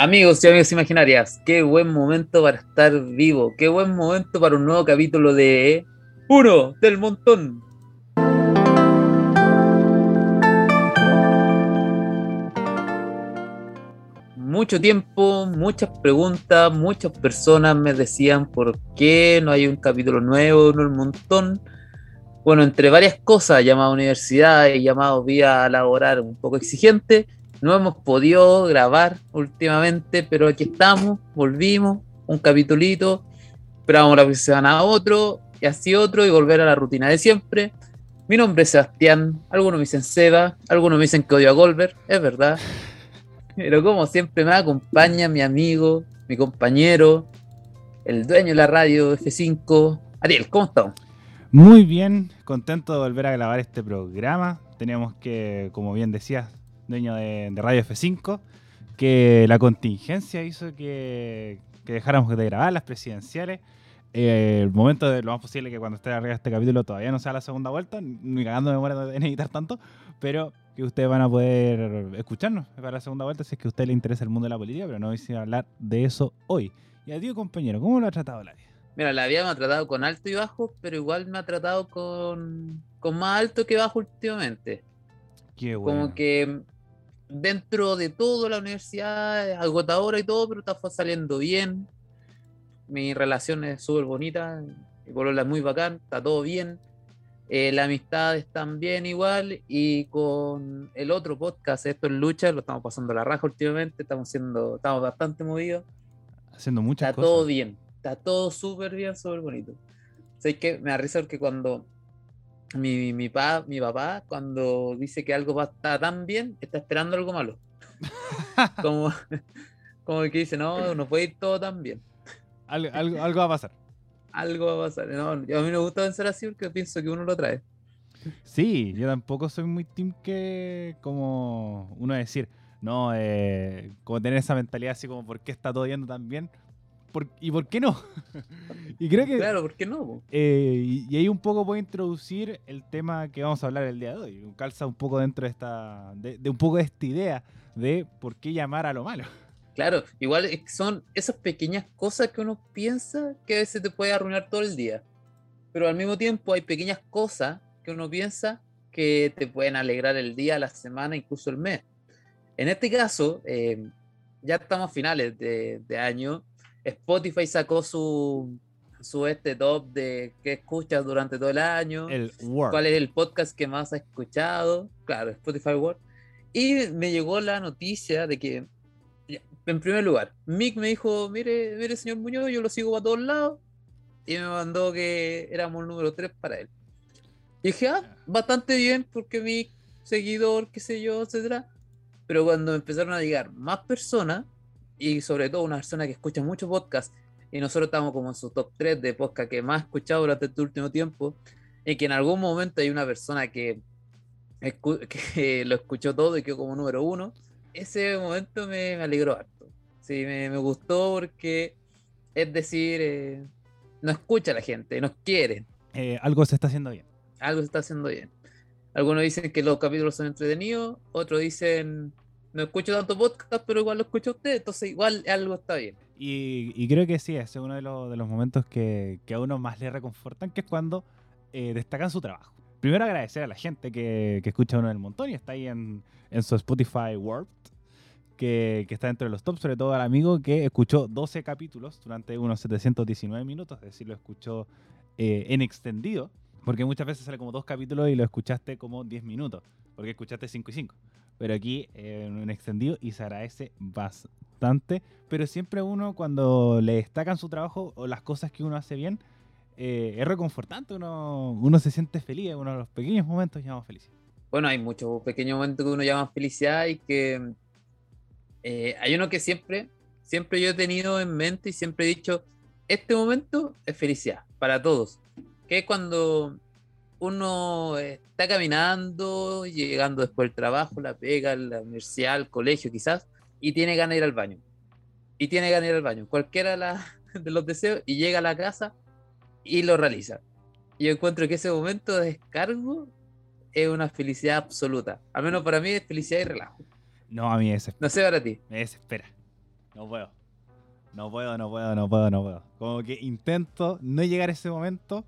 Amigos y amigas imaginarias, qué buen momento para estar vivo, qué buen momento para un nuevo capítulo de Uno del Montón. Mucho tiempo, muchas preguntas, muchas personas me decían por qué no hay un capítulo nuevo Uno del Montón. Bueno, entre varias cosas, llamado universidad y llamado vía laboral un poco exigente, no hemos podido grabar últimamente, pero aquí estamos, volvimos, un capitulito, esperamos la semana a otro, y así otro, y volver a la rutina de siempre. Mi nombre es Sebastián, algunos me dicen Seba, algunos me dicen que odio a Golver, es verdad. Pero como siempre me acompaña mi amigo, mi compañero, el dueño de la radio F5, Ariel, ¿cómo estamos? Muy bien, contento de volver a grabar este programa. Teníamos que, como bien decías, dueño de, Radio F5, que la contingencia hizo que, dejáramos de grabar las presidenciales. Eh, el momento de lo más posible que cuando esté arriba este capítulo todavía no sea la segunda vuelta, ni cagando me muero de editar tanto, pero que ustedes van a poder escucharnos para la segunda vuelta si es que a usted le interesa el mundo de la política, pero no a hablar de eso hoy. Y a ti, compañero, ¿cómo lo ha tratado la vida? Mira, la vida me ha tratado con alto y bajo, pero igual me ha tratado con, con más alto que bajo últimamente. Qué bueno. Como que dentro de todo la universidad es agotadora y todo, pero está saliendo bien. Mi relación es súper bonita, mi polola es muy bacán, está todo bien. Eh, la amistad está bien igual y con el otro podcast, esto es lucha, lo estamos pasando la raja últimamente, estamos siendo, estamos bastante movidos. Haciendo muchas está cosas. Está todo bien, está todo súper bien, súper bonito. Sé que me da risa porque cuando mi, mi, pa, mi papá, cuando dice que algo va a estar tan bien, está esperando algo malo. como, como que dice, no, no puede ir todo tan bien. algo, algo, va a pasar. Algo va a pasar. No, a mí me gusta pensar así porque pienso que uno lo trae. Sí, yo tampoco soy muy team que como uno decir, no, eh, como tener esa mentalidad así como, ¿por qué está todo yendo tan bien? ¿Y por qué no? y creo que. Claro, ¿por qué no? Eh, y, ahí un poco puedo introducir el tema que vamos a hablar el día de hoy. Calza un poco dentro de esta. De, un poco de esta idea de por qué llamar a lo malo. Claro, igual son esas pequeñas cosas que uno piensa que a veces te puede arruinar todo el día. Pero al mismo tiempo hay pequeñas cosas que uno piensa que te pueden alegrar el día, la semana, incluso el mes. En este caso, eh, ya estamos a finales de, de año Spotify sacó su, su este top de qué escuchas durante todo el año. El ¿Cuál es el podcast que más has escuchado? Claro, Spotify World. Y me llegó la noticia de que, en primer lugar, Mick me dijo, mire, mire, señor Muñoz, yo lo sigo a todos lados. Y me mandó que éramos el número 3 para él. Y dije, ah, bastante bien, porque mi seguidor, qué sé yo, etcétera. Pero cuando empezaron a llegar más personas, y sobre todo una persona que escucha mucho podcast y nosotros estamos como en su top 3 de podcast que más ha escuchado durante este último tiempo y que en algún momento hay una persona que, que lo escuchó todo y quedó como número uno, ese momento me, alegró harto. Sí, me, gustó porque es decir, eh, no escucha a la gente, nos quiere. Eh, algo se está haciendo bien. Algo se está haciendo bien. Algunos dicen que los capítulos son entretenidos, otros dicen no escucho tanto podcast, pero igual lo escucho a usted, entonces igual algo está bien. Y, creo que sí, ese es uno de, los, momentos que, a uno más le reconfortan, que es cuando eh, destacan su trabajo. Primero agradecer a la gente que, escucha uno del montón y está ahí en, su Spotify World, que, está dentro de los tops, sobre todo al amigo que escuchó 12 capítulos durante unos 719 minutos, es decir, lo escuchó eh, en extendido, porque muchas veces sale como dos capítulos y lo escuchaste como 10 minutos, porque escuchaste 5 y 5 pero aquí en un extendido y se agradece bastante. Pero siempre uno cuando le destacan su trabajo o las cosas que uno hace bien, eh, es reconfortante, uno, uno se siente feliz, uno de los pequeños momentos llamamos felicidad. Bueno, hay muchos pequeños momentos que uno llama felicidad y que eh, hay uno que siempre, siempre yo he tenido en mente y siempre he dicho, este momento es felicidad para todos, que es cuando uno está caminando, llegando después del trabajo, la pega, la universidad, el colegio quizás, y tiene ganas de ir al baño. Y tiene ganas de ir al baño, cualquiera de los deseos, y llega a la casa y lo realiza. Y yo encuentro que ese momento de descargo es una felicidad absoluta. Al menos para mí es felicidad y relajo. No, a mí es No sé para ti. Me desespera. No puedo. No puedo, no puedo, no puedo, no puedo. Como que intento no llegar a ese momento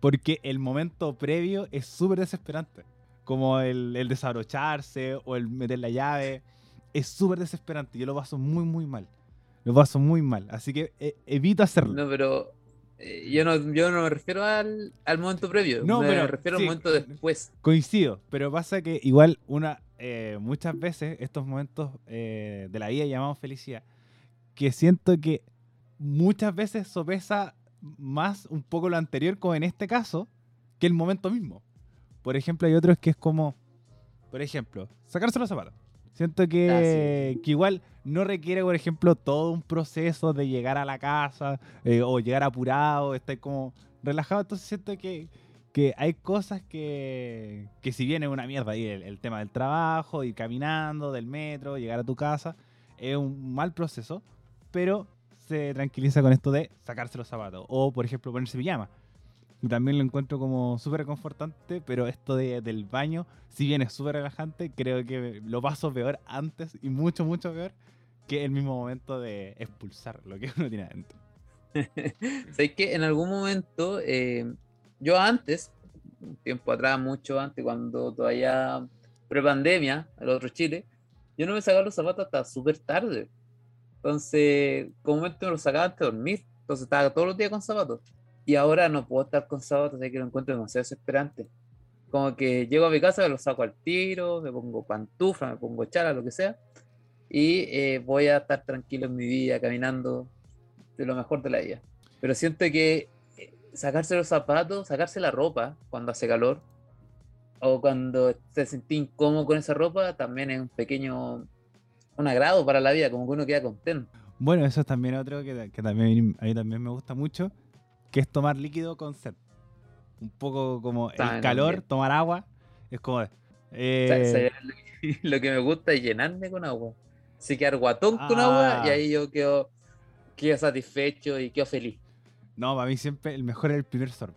porque el momento previo es súper desesperante. Como el, el desabrocharse o el meter la llave. Es súper desesperante. Yo lo paso muy, muy mal. Lo paso muy mal. Así que eh, evito hacerlo. No, pero eh, yo, no, yo no me refiero al, al momento previo. No, me pero, refiero sí. al momento después. Coincido, pero pasa que igual una eh, muchas veces estos momentos eh, de la vida llamamos felicidad, que siento que muchas veces sopesa más un poco lo anterior, como en este caso, que el momento mismo. Por ejemplo, hay otros que es como, por ejemplo, sacarse los zapatos. Siento que, que igual no requiere, por ejemplo, todo un proceso de llegar a la casa eh, o llegar apurado, estar como relajado. Entonces siento que, que hay cosas que, que si bien es una mierda ahí el, el tema del trabajo, ir caminando, del metro, llegar a tu casa, es un mal proceso, pero se tranquiliza con esto de sacarse los zapatos o, por ejemplo, ponerse pijama. También lo encuentro como súper reconfortante, pero esto de- del baño, si bien es súper relajante, creo que lo paso peor antes y mucho, mucho peor que el mismo momento de expulsar lo que uno tiene adentro. Sabes que en algún momento, eh, yo antes, un tiempo atrás, mucho antes, cuando todavía prepandemia, el otro Chile, yo no me sacaba los zapatos hasta súper tarde. Entonces, comúnmente me los sacaba antes de dormir. Entonces estaba todos los días con zapatos. Y ahora no puedo estar con zapatos, así que lo encuentro demasiado desesperante. Como que llego a mi casa, me los saco al tiro, me pongo pantufla, me pongo chala, lo que sea. Y eh, voy a estar tranquilo en mi vida, caminando de lo mejor de la vida. Pero siento que eh, sacarse los zapatos, sacarse la ropa cuando hace calor, o cuando te sentís incómodo con esa ropa, también es un pequeño, un agrado para la vida, como que uno queda contento. Bueno, eso es también otro que, que también a mí también me gusta mucho, que es tomar líquido con sed. Un poco como el calor, tomar agua, es como... Eh, o sea, lo, que, que me gusta es llenarme con agua. Así quedar guatón con Ah. agua y ahí yo quedo, quedo satisfecho y quedo feliz. No, para mí siempre el mejor es el primer sorbo.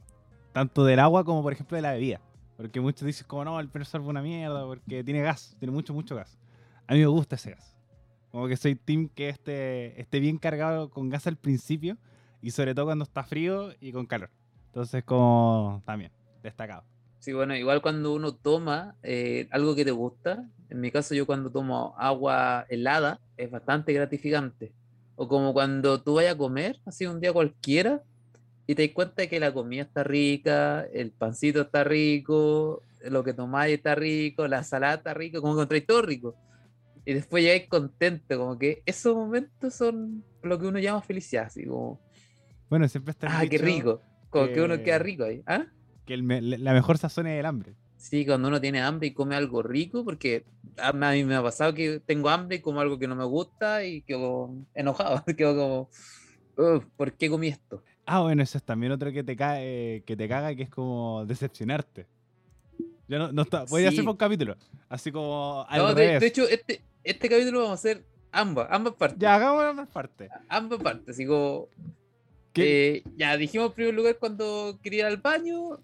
Tanto del agua como, por ejemplo, de la bebida. Porque muchos dicen como, no, el primer sorbo es una mierda porque tiene gas, tiene mucho, mucho gas. A mí me gusta ese gas. Como que soy team que esté, esté bien cargado con gas al principio y sobre todo cuando está frío y con calor. Entonces como también, destacado. Sí, bueno, igual cuando uno toma eh, algo que te gusta, en mi caso yo cuando tomo agua helada es bastante gratificante. O como cuando tú vayas a comer, así un día cualquiera, y te das cuenta de que la comida está rica, el pancito está rico, lo que tomáis está rico, la salada está rica, como encontráis todo rico. Y después llegáis contento, como que esos momentos son lo que uno llama felicidad, así como, Bueno, siempre está el ah, qué rico, como que uno que- queda rico ahí, ¿ah? Que me- la mejor sazón es el hambre. Sí, cuando uno tiene hambre y come algo rico, porque a a mí me ha pasado que tengo hambre y como algo que no me gusta y quedo enojado, quedo como, "Ugh, ¿por qué comí esto? Ah, bueno, eso es también otro que te, cae, que te caga, que es como decepcionarte. Ya no, no está. Podría Sí. ser por un capítulo. Así como al No, de, de hecho, este, este capítulo vamos a hacer ambas, ambas partes. Ya, hagamos ambas partes. Ambas partes, así como, eh, ya dijimos en primer lugar cuando quería ir al baño,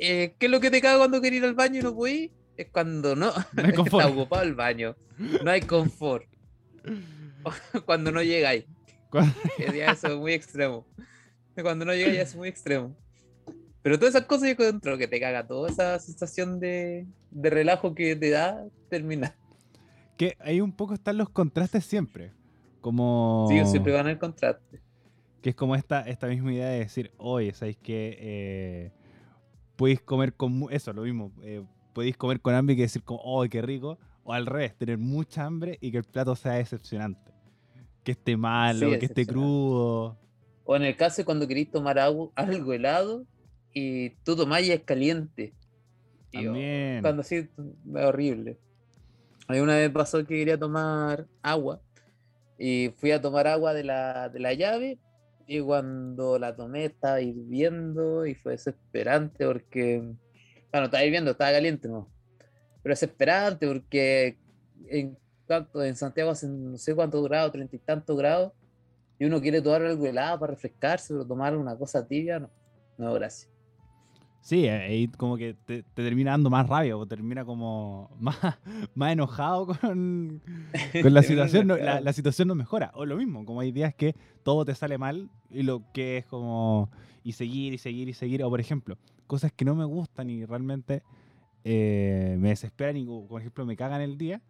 eh, ¿qué es lo que te caga cuando quería ir al baño y no ir? Es cuando no, No hay confort. está ocupado el baño, no hay confort, cuando no llegáis. Ya eso es muy extremo. Cuando no llega ya es muy extremo. Pero todas esas cosas yo encuentro que te caga toda esa sensación de, de relajo que te da terminar. Que ahí un poco están los contrastes siempre. Como. Sí, siempre van el contraste. Que es como esta, esta misma idea de decir, oye, ¿sabéis que eh, podéis comer con. Eso, lo mismo. eh, podéis comer con hambre y que decir, como, oh, qué rico. O al revés, tener mucha hambre y que el plato sea decepcionante. Que esté malo, Sí, que esté crudo. O en el caso de cuando queréis tomar agua, algo helado y tú tomás y es caliente. Y, oh, También. cuando sí, es horrible. Una vez pasó que quería tomar agua y fui a tomar agua de la, de la llave y cuando la tomé estaba hirviendo y fue desesperante porque, bueno, estaba hirviendo, estaba caliente, no, pero desesperante porque en, tanto, en Santiago hace no sé cuántos grados, treinta y tantos grados, y uno quiere tomar algo helado para refrescarse, pero tomar una cosa tibia, no, no, gracias. Sí, eh, ahí como que te, te termina dando más rabia o termina como más, más enojado con, con la situación. no- la, la situación no mejora. O lo mismo, como hay días que todo te sale mal y lo que es como... Y seguir y seguir y seguir. O por ejemplo, cosas que no me gustan y realmente eh, me desesperan y por ejemplo me cagan el día,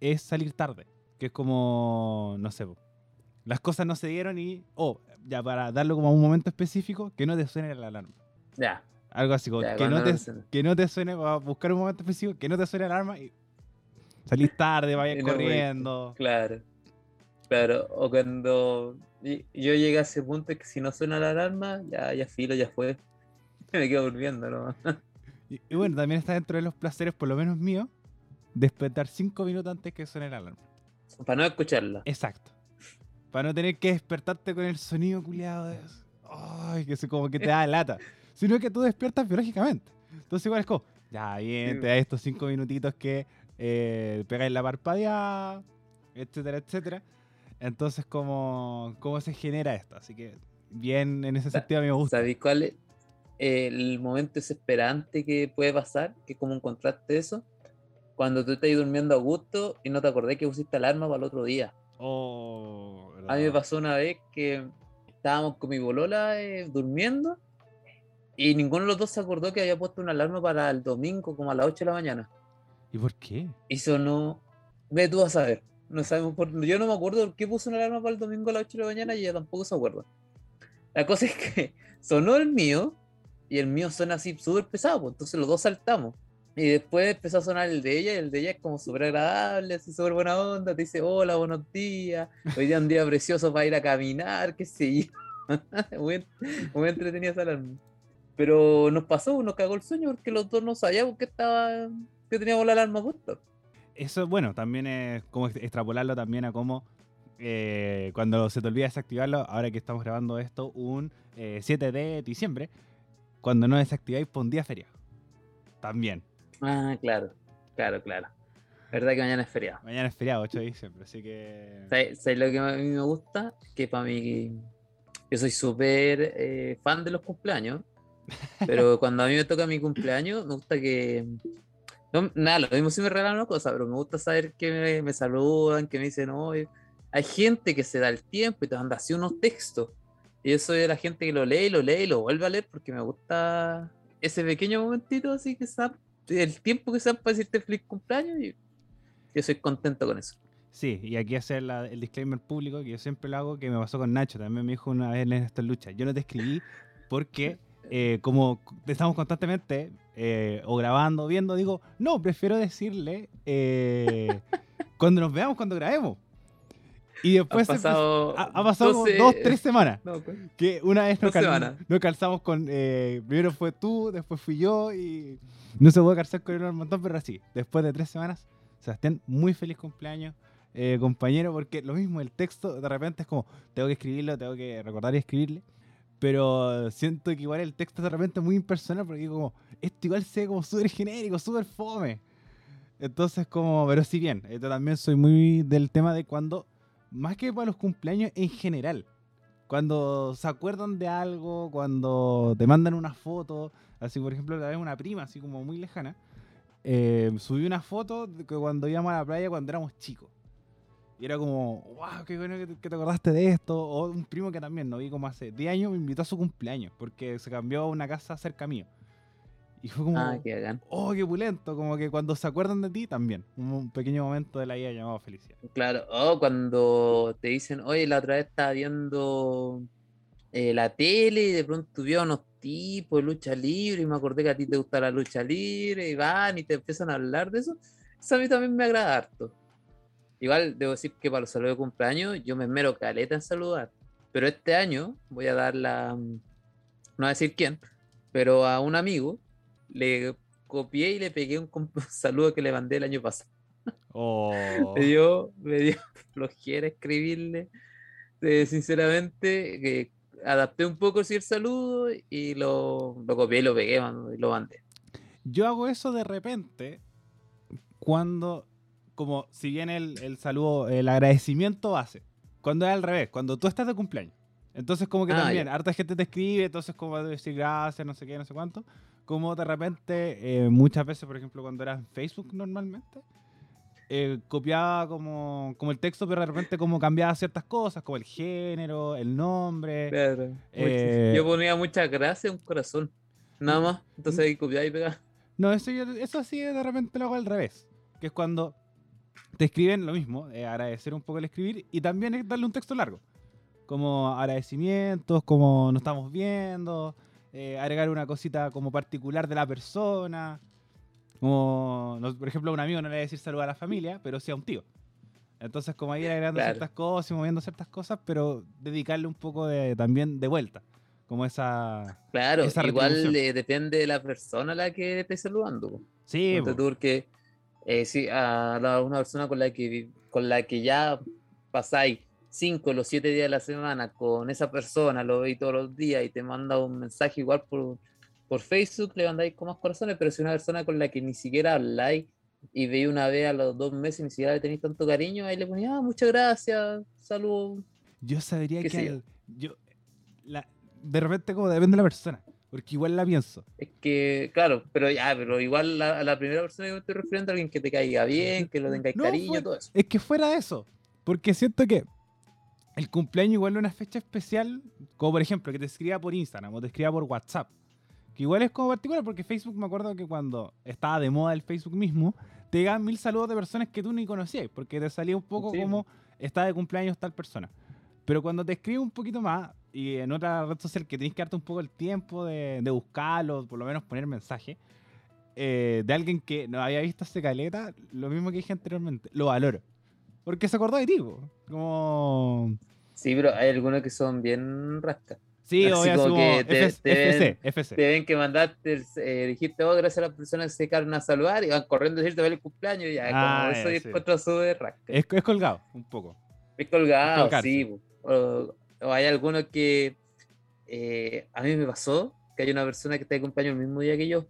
es salir tarde. Que es como, no sé, las cosas no se dieron y, oh, ya para darlo como a un momento específico, que no te suene la alarma. Ya, Algo así, como ya, que, no te, no que no te suene, va a buscar un momento específico, que no te suene la alarma y salís tarde, vayas corriendo. claro. Claro, o cuando yo llegué a ese punto que si no suena la alarma, ya, ya filo, ya fue. Me quedo durmiendo, ¿no? Y, y bueno, también está dentro de los placeres, por lo menos míos, despertar cinco minutos antes que suene la alarma. Para no escucharla. Exacto. Para no tener que despertarte con el sonido culiado de Ay, que se como que te da lata. Sino que tú despiertas biológicamente. Entonces igual es como, ya bien, te da estos cinco minutitos que eh, pegáis la parpadeada, etcétera, etcétera. Entonces, ¿cómo, ¿cómo se genera esto? Así que, bien, en ese sentido a mí me gusta. ¿Sabéis cuál es el momento desesperante que puede pasar? Que es como un contraste de eso. Cuando tú estás durmiendo a gusto y no te acordás que pusiste alarma para el otro día. Oh, A mí me pasó una vez que estábamos con mi bolola eh, durmiendo y ninguno de los dos se acordó que había puesto una alarma para el domingo como a las 8 de la mañana. ¿Y por qué? Y sonó, ve tú a saber. No sabemos por, yo no me acuerdo por qué puse una alarma para el domingo a las 8 de la mañana y ella tampoco se acuerda. La cosa es que sonó el mío y el mío suena así súper pesado, pues, entonces los dos saltamos. Y después empezó a sonar el de ella y el de ella es como súper agradable, así súper buena onda, te dice hola, buenos días, hoy día es un día precioso para ir a caminar, qué sé yo. muy, muy entretenida esa alarma. Pero nos pasó, nos cagó el sueño porque los dos no sabíamos que estaba, que teníamos la alarma puesta. Eso, bueno, también es como ex- extrapolarlo también a cómo eh, cuando se te olvida desactivarlo, ahora que estamos grabando esto, un eh, 7 de diciembre, cuando no desactiváis, por un día feriado. También. Ah, claro, claro, claro. Verdad que mañana es feriado. Mañana es feriado, 8 de diciembre, así que... ¿Sabes sabes lo que a mí me gusta? Que para mí, yo soy súper eh, fan de los cumpleaños, pero cuando a mí me toca mi cumpleaños, me gusta que... No, nada, lo mismo si me regalan una cosa, pero me gusta saber que me, me saludan, que me dicen, oye, hay gente que se da el tiempo y te manda así unos textos. Y yo soy de la gente que lo lee, lo lee y lo vuelve a leer porque me gusta ese pequeño momentito así que se da- el tiempo que se da para decirte feliz cumpleaños y yo soy contento con eso. Sí, y aquí hacer la- el disclaimer público, que yo siempre lo hago, que me pasó con Nacho, también me dijo una vez en esta lucha. Yo no te escribí porque eh, como estamos constantemente eh, o grabando, viendo, digo, no, prefiero decirle eh, cuando nos veamos, cuando grabemos. Y Ha después se empezó- pasado, ha, ha pasado como 12 dos, tres semanas. No, pues, Que una vez nos, cal- nos calzamos con. eh, primero fue tú, después fui yo y no se pudo calzar con él un montón, pero así. Después de tres semanas, Sebastián, muy feliz cumpleaños, eh, compañero, porque lo mismo, el texto de repente es como, tengo que escribirlo, tengo que recordar y escribirle. Pero siento que igual el texto de repente es muy impersonal porque como, esto igual se ve como súper genérico, súper fome. Entonces como, pero si bien, yo también soy muy del tema de cuando, más que para los cumpleaños en general, cuando se acuerdan de algo, cuando te mandan una foto, así por ejemplo, la vez una prima, así como muy lejana, eh, subí una foto de cuando íbamos a la playa cuando éramos chicos. Y era como, wow, qué bueno que te, que te acordaste de esto. O un primo que también no vi como hace 10 años me invitó a su cumpleaños porque se cambió a una casa cerca mío. Y fue como, Ah, qué oh, qué pulento. Como que cuando se acuerdan de ti también. Un, pequeño momento de la vida llamado felicidad. Claro, o cuando te dicen, oye, la otra vez estaba viendo eh, la tele y de pronto vi a unos tipos de lucha libre y me acordé que a ti te gusta la lucha libre y van y te empiezan a hablar de eso. Eso a mí también me agrada harto. Igual debo decir que para los saludos de cumpleaños yo me esmero caleta en saludar. Pero este año voy a dar la. mm, No voy a decir quién, pero a un amigo le copié y le pegué un, saludo que le mandé el año pasado. Oh. Me dio, me dio flojera escribirle. Eh, sinceramente, que adapté un poco el saludo y lo, lo copié y lo pegué y lo mandé. Yo hago eso de repente cuando, como si bien el, el saludo, el agradecimiento base, cuando es al revés, cuando tú estás de cumpleaños. Entonces como que Ah, también, ya. harta gente te escribe, entonces como decir gracias, no sé qué, no sé cuánto. como de repente, eh, muchas veces, por ejemplo, cuando era en Facebook normalmente, eh, copiaba como, como el texto, pero de repente como cambiaba ciertas cosas, como el género, el nombre. Claro. Eh, Yo ponía muchas gracias, un corazón. Nada más. Entonces ahí copiaba y pegaba. No, eso, yo- eso sí de repente lo hago al revés, que es cuando te escriben lo mismo, eh, agradecer un poco el escribir y también es darle un texto largo, como agradecimientos, como nos estamos viendo, eh, agregar una cosita como particular de la persona, como, no- por ejemplo, a un amigo no le voy a decir salud a la familia, pero sí a un tío. Entonces, como ir agregando Claro. ciertas cosas y moviendo ciertas cosas, pero dedicarle un poco de, también de vuelta, como esa... Claro, Esa igual eh, depende de la persona a la que estés saludando. Sí, porque eh, si a la- una persona con la que con la que ya pasáis cinco o los siete días de la semana con esa persona, lo veis todos los días y te manda un mensaje igual por, por Facebook, le mandáis con más corazones, pero si una persona con la que ni siquiera habláis y veis una vez a los dos meses y ni siquiera le tenéis tanto cariño, ahí le ponéis, ah, muchas gracias, saludos. Yo sabría que al- yo la- de repente como depende de la persona, porque igual la pienso. Es que, claro, pero ya, pero igual la, a la primera persona que me estoy refiriendo alguien que te caiga bien, que lo No, cariño, fue- todo eso. Es que fuera de eso, porque siento que el cumpleaños igual es una fecha especial, como por ejemplo que te escriba por Instagram o te escriba por WhatsApp, que igual es como particular porque Facebook me acuerdo que cuando estaba de moda el Facebook mismo, te llegaban mil saludos de personas que tú ni conocías, porque te salía un poco Sí. como está de cumpleaños tal persona. Pero cuando te escribe un poquito más y en otra red social que tienes que darte un poco el tiempo de, de buscarlo, por lo menos poner mensaje, eh, de alguien que no había visto hace caleta, lo mismo que dije anteriormente, lo valoro. Porque se acordó de ti, po. como... Sí, pero hay algunos que son bien rascas. Sí, Así como que te- FC, te FC, ven- FC. Te ven que mandaste, eh, dijiste, oh, gracias a las personas que se quedaron a saludar y van corriendo a decirte feliz cumpleaños y ya, Ah, como ya, eso sí. encuentro súper rasca. Es, es colgado, un poco. Es colgado, colgarse. sí. O, o hay algunos que eh, a mí me pasó que hay una persona que está de cumpleaños el mismo día que yo.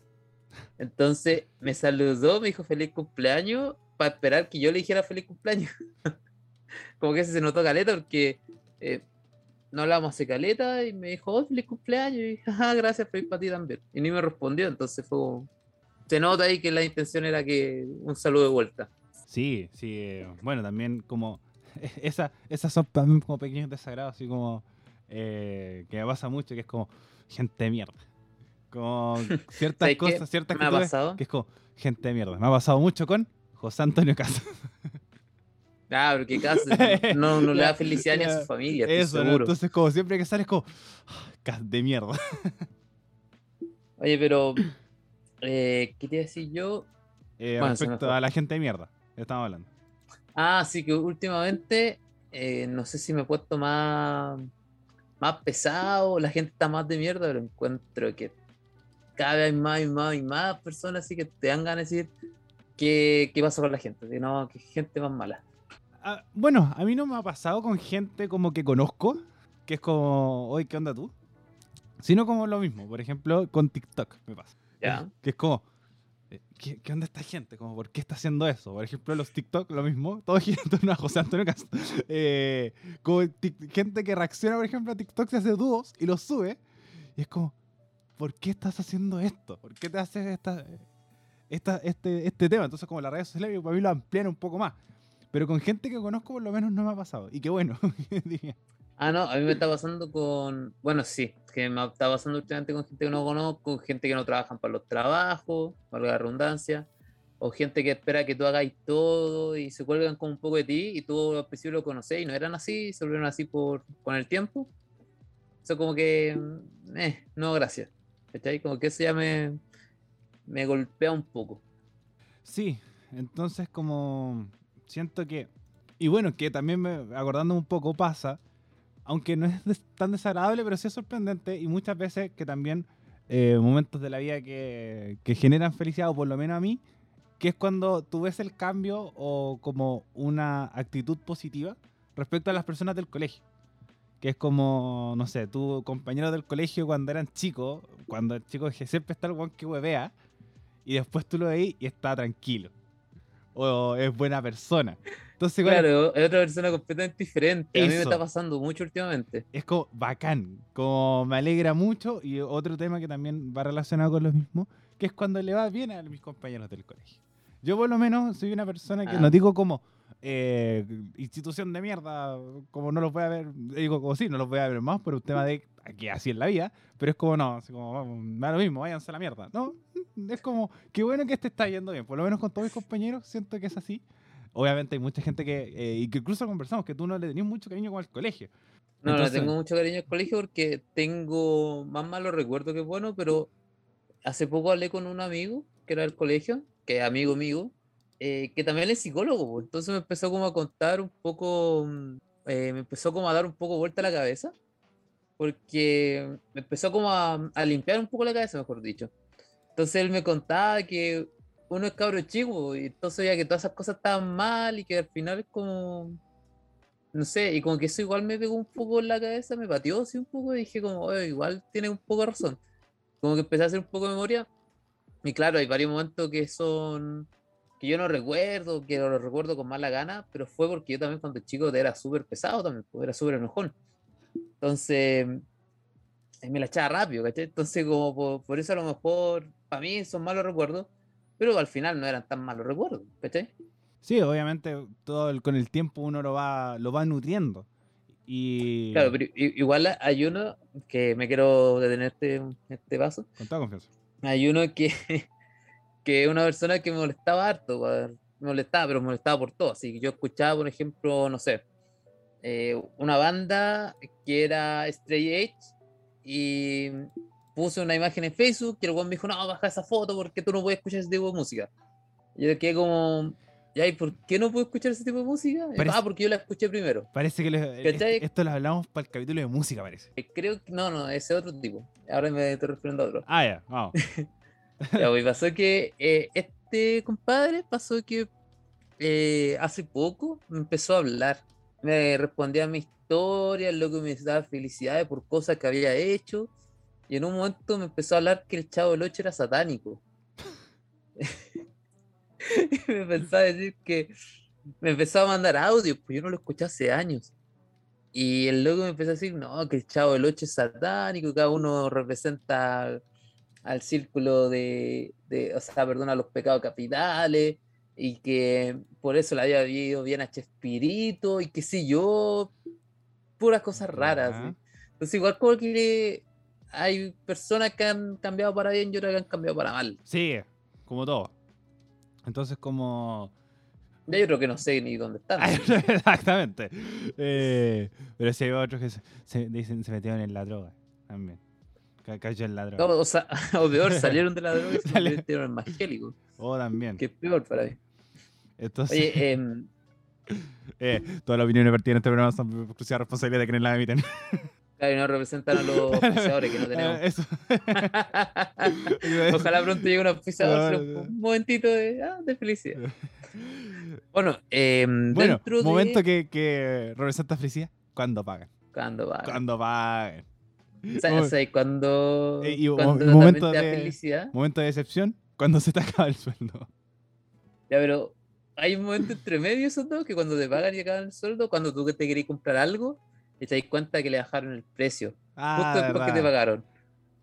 Entonces me saludó, me dijo feliz cumpleaños para esperar que yo le dijera feliz cumpleaños. Como que se notó caleta porque eh, no hablábamos hace caleta y me dijo, oh, feliz cumpleaños. Y dije, ah, gracias, feliz para ti también. Y ni me respondió, entonces fue como- Se nota ahí que la intención era que un saludo de vuelta. Sí, sí. eh, Bueno, también como... Esa, esas son también como pequeños desagrados, así como... eh, que me pasa mucho, que es como gente de mierda. Como ciertas cosas, ciertas Me ha actitudes pasado. que es como gente de mierda. Me ha pasado mucho con José Antonio Casas. Ah, pero qué caso, no, no le da felicidad ni a su familia, Eso, seguro. Entonces como siempre que sales como... "Ah, de mierda. Oye, pero, eh, ¿qué te iba a decir yo? Eh, Bueno, respecto a la gente de mierda. Estamos hablando. Ah, sí, que últimamente, eh, no sé si me he puesto más, más pesado, la gente está más de mierda, pero encuentro que cada vez hay más y más y más personas así que te dan ganas de decir qué, qué pasa con la gente, que no, que gente más mala. Ah, bueno, a mí no me ha pasado con gente como que conozco, que es como, oye, ¿qué onda tú? Sino como lo mismo, por ejemplo, con TikTok me pasa. ¿Ya? Que es como, ¿qué, qué onda esta gente? Como, ¿por qué está haciendo eso? Por ejemplo, los TikTok, lo mismo, todo gira en torno a José Antonio Castro. Eh, como gente que reacciona, por ejemplo, a TikTok, se hace dúos y los sube, y es como, ¿por qué estás haciendo esto? ¿Por qué te haces esta, esta, este, este tema? Entonces, como las redes sociales, para mí lo amplían un poco más. Pero con gente que conozco, por lo menos no me ha pasado. Y qué bueno. Ah, no, a mí me está pasando con, bueno, sí, que me está pasando últimamente con gente que no conozco, gente que no trabajan para los trabajos, valga la redundancia, o gente que espera que tú hagáis todo y se cuelgan como un poco de ti y tú al principio lo conocés y no eran así, se volvieron así por, con el tiempo. Eso como que, mm, eh, no, gracias. ¿Cachai? Como que eso ya me, me golpea un poco. Sí, entonces como siento que... Y bueno, que también me, acordando un poco pasa, aunque no es tan desagradable, pero sí es sorprendente y muchas veces que también eh, momentos de la vida que, que generan felicidad, o por lo menos a mí, que es cuando tú ves el cambio o como una actitud positiva respecto a las personas del colegio. Que es como, no sé, tu compañero del colegio cuando eran chicos, cuando el chico que siempre está el guan que huevea, y después tú lo veis y está tranquilo. o es buena persona. Entonces, Claro, es otra persona completamente diferente. A mí me Eso. está pasando mucho últimamente. es como bacán, como me alegra mucho. Y otro tema que también va relacionado con lo mismo, que es cuando le va bien a mis compañeros del colegio. Yo por lo menos soy una persona que Ah. no digo como eh, institución de mierda, como no los voy a ver, digo como sí, no los voy a ver más por un tema de aquí así en la vida, pero es como no, así como da lo mismo, váyanse a la mierda. No, es como, qué bueno que este está yendo bien, por lo menos con todos mis compañeros siento que es así. Obviamente hay mucha gente que, eh, y que incluso conversamos, que tú no le tenías mucho cariño con el colegio. No, Entonces- no tengo mucho cariño al colegio porque tengo más malos recuerdos que buenos, pero hace poco hablé con un amigo que era del colegio, que es amigo mío, eh, que también es psicólogo, entonces me empezó como a contar un poco, mm, eh, me empezó como a dar un poco vuelta la cabeza, porque me empezó como a, a limpiar un poco la cabeza, mejor dicho. Entonces él me contaba que uno es cabro chico y entonces veía que todas esas cosas estaban mal y que al final es como no sé, y como que eso igual me pegó un poco en la cabeza, me pateó así un poco y dije como, "Oye, igual tiene un poco de razón. Como que empecé a hacer un poco de memoria y claro, hay varios momentos que son, que yo no recuerdo, que lo recuerdo con mala gana, pero fue porque yo también cuando chico era súper pesado también, era súper enojón. Entonces, eh, me la echaba rápido, ¿cachai? Entonces como por, por eso a lo mejor, para mí son malos recuerdos, pero al final no eran tan malos recuerdos, ¿cachai? Sí, obviamente todo el- con el tiempo uno lo va, lo va nutriendo. Y Claro, pero igual hay uno que me quiero detenerte en este paso. con toda confianza. Hay uno que, que una persona que me molestaba harto, me molestaba, pero me molestaba por todo. Así que yo escuchaba, por ejemplo, no sé, eh, una banda que era Stray Edge y puse una imagen en Facebook y el weón me dijo, no, baja esa foto porque tú no puedes escuchar ese tipo de música. Y yo quedé como, ya, ¿y por qué no puedo escuchar ese tipo de música? Parece- Ah, porque yo la escuché primero. Parece que est- esto lo hablamos para el capítulo de música, parece. Eh, Creo que, no, no, ese otro tipo. Ahora me estoy refiriendo a otro. Ah, ya, vamos. Ya, pues, pasó que eh, este compadre pasó que eh, hace poco me empezó a hablar. Me respondía a mi historia, lo que me daba felicidades por cosas que había hecho. Y en un momento me empezó a hablar que el chavo del 8 era satánico. y me empezó a decir que me empezó a mandar audios, pues yo no lo escuché hace años. Y el loco me empezó a decir, no, que el chavo del 8 es satánico, cada uno representa al círculo de, de, o sea, perdón, a los pecados capitales, y que por eso le había ido bien a Chespirito, y que si yo, puras cosas raras. Ya. ¿sí? Entonces, igual como que hay personas que han cambiado para bien y otras que han cambiado para mal. Sí, como todo. Entonces, como. Ya yo creo que no sé ni dónde están. Exactamente. Eh, pero sí hay otros que se, se- dicen se metieron en la droga también. Ca- Cayó en la droga. O, o sea, o peor, salieron de la droga y se convirtieron en magélicos, O también. que es peor para mí. Entonces, Oye, em, eh, todas las opiniones vertidas en este programa son exclusiva responsabilidad de quienes las emiten. Claro, y no representan a los auspiciadores que no tenemos. Eh, Eso. Ojalá pronto llegue un auspiciador, un momentito de, ah, de felicidad. Bueno, em, Bueno, dentro momento de... que, que representa felicidad. Cuando pagan. Cuando va. Cuando pagan. Cuando, Eh, y mo- cuando momento también te da de- felicidad. Momento de decepción. Cuando se te acaba el sueldo. Ya, pero hay un momento entre medio esos dos que cuando te pagan y acaban el sueldo, cuando tú que te querés comprar algo, y te das cuenta que le bajaron el precio. Ah, justo después que te pagaron.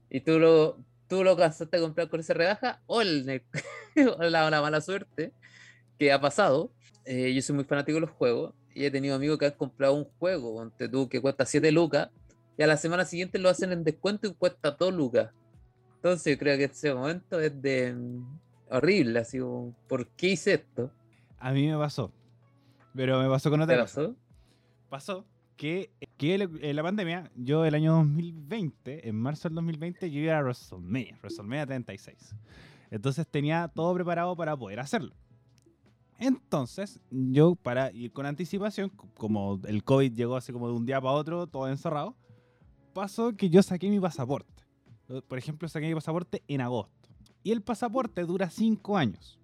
Y tú lo, tú lo alcanzaste a comprar con esa rebaja, o, el, o la, la mala suerte que ha pasado. Eh, yo soy muy fanático de los juegos y he tenido amigos que han comprado un juego, ponte tú, que cuesta 7 lucas, y a la semana siguiente lo hacen en descuento y cuesta 2 lucas. Entonces yo creo que ese momento es de mm, horrible, así como, ¿por qué hice esto? A mí me pasó. Pero me pasó con ¿Te otra pasó? Pasó que, que en la pandemia, yo el año 2020, en marzo del 2020, yo iba a WrestleMania, WrestleMania 36. Entonces tenía todo preparado para poder hacerlo. Entonces, yo para ir con anticipación, como el COVID llegó así como de un día para otro, todo encerrado, pasó que yo saqué mi pasaporte. Eh, Por ejemplo, saqué mi pasaporte en agosto. Y el pasaporte dura 5 años.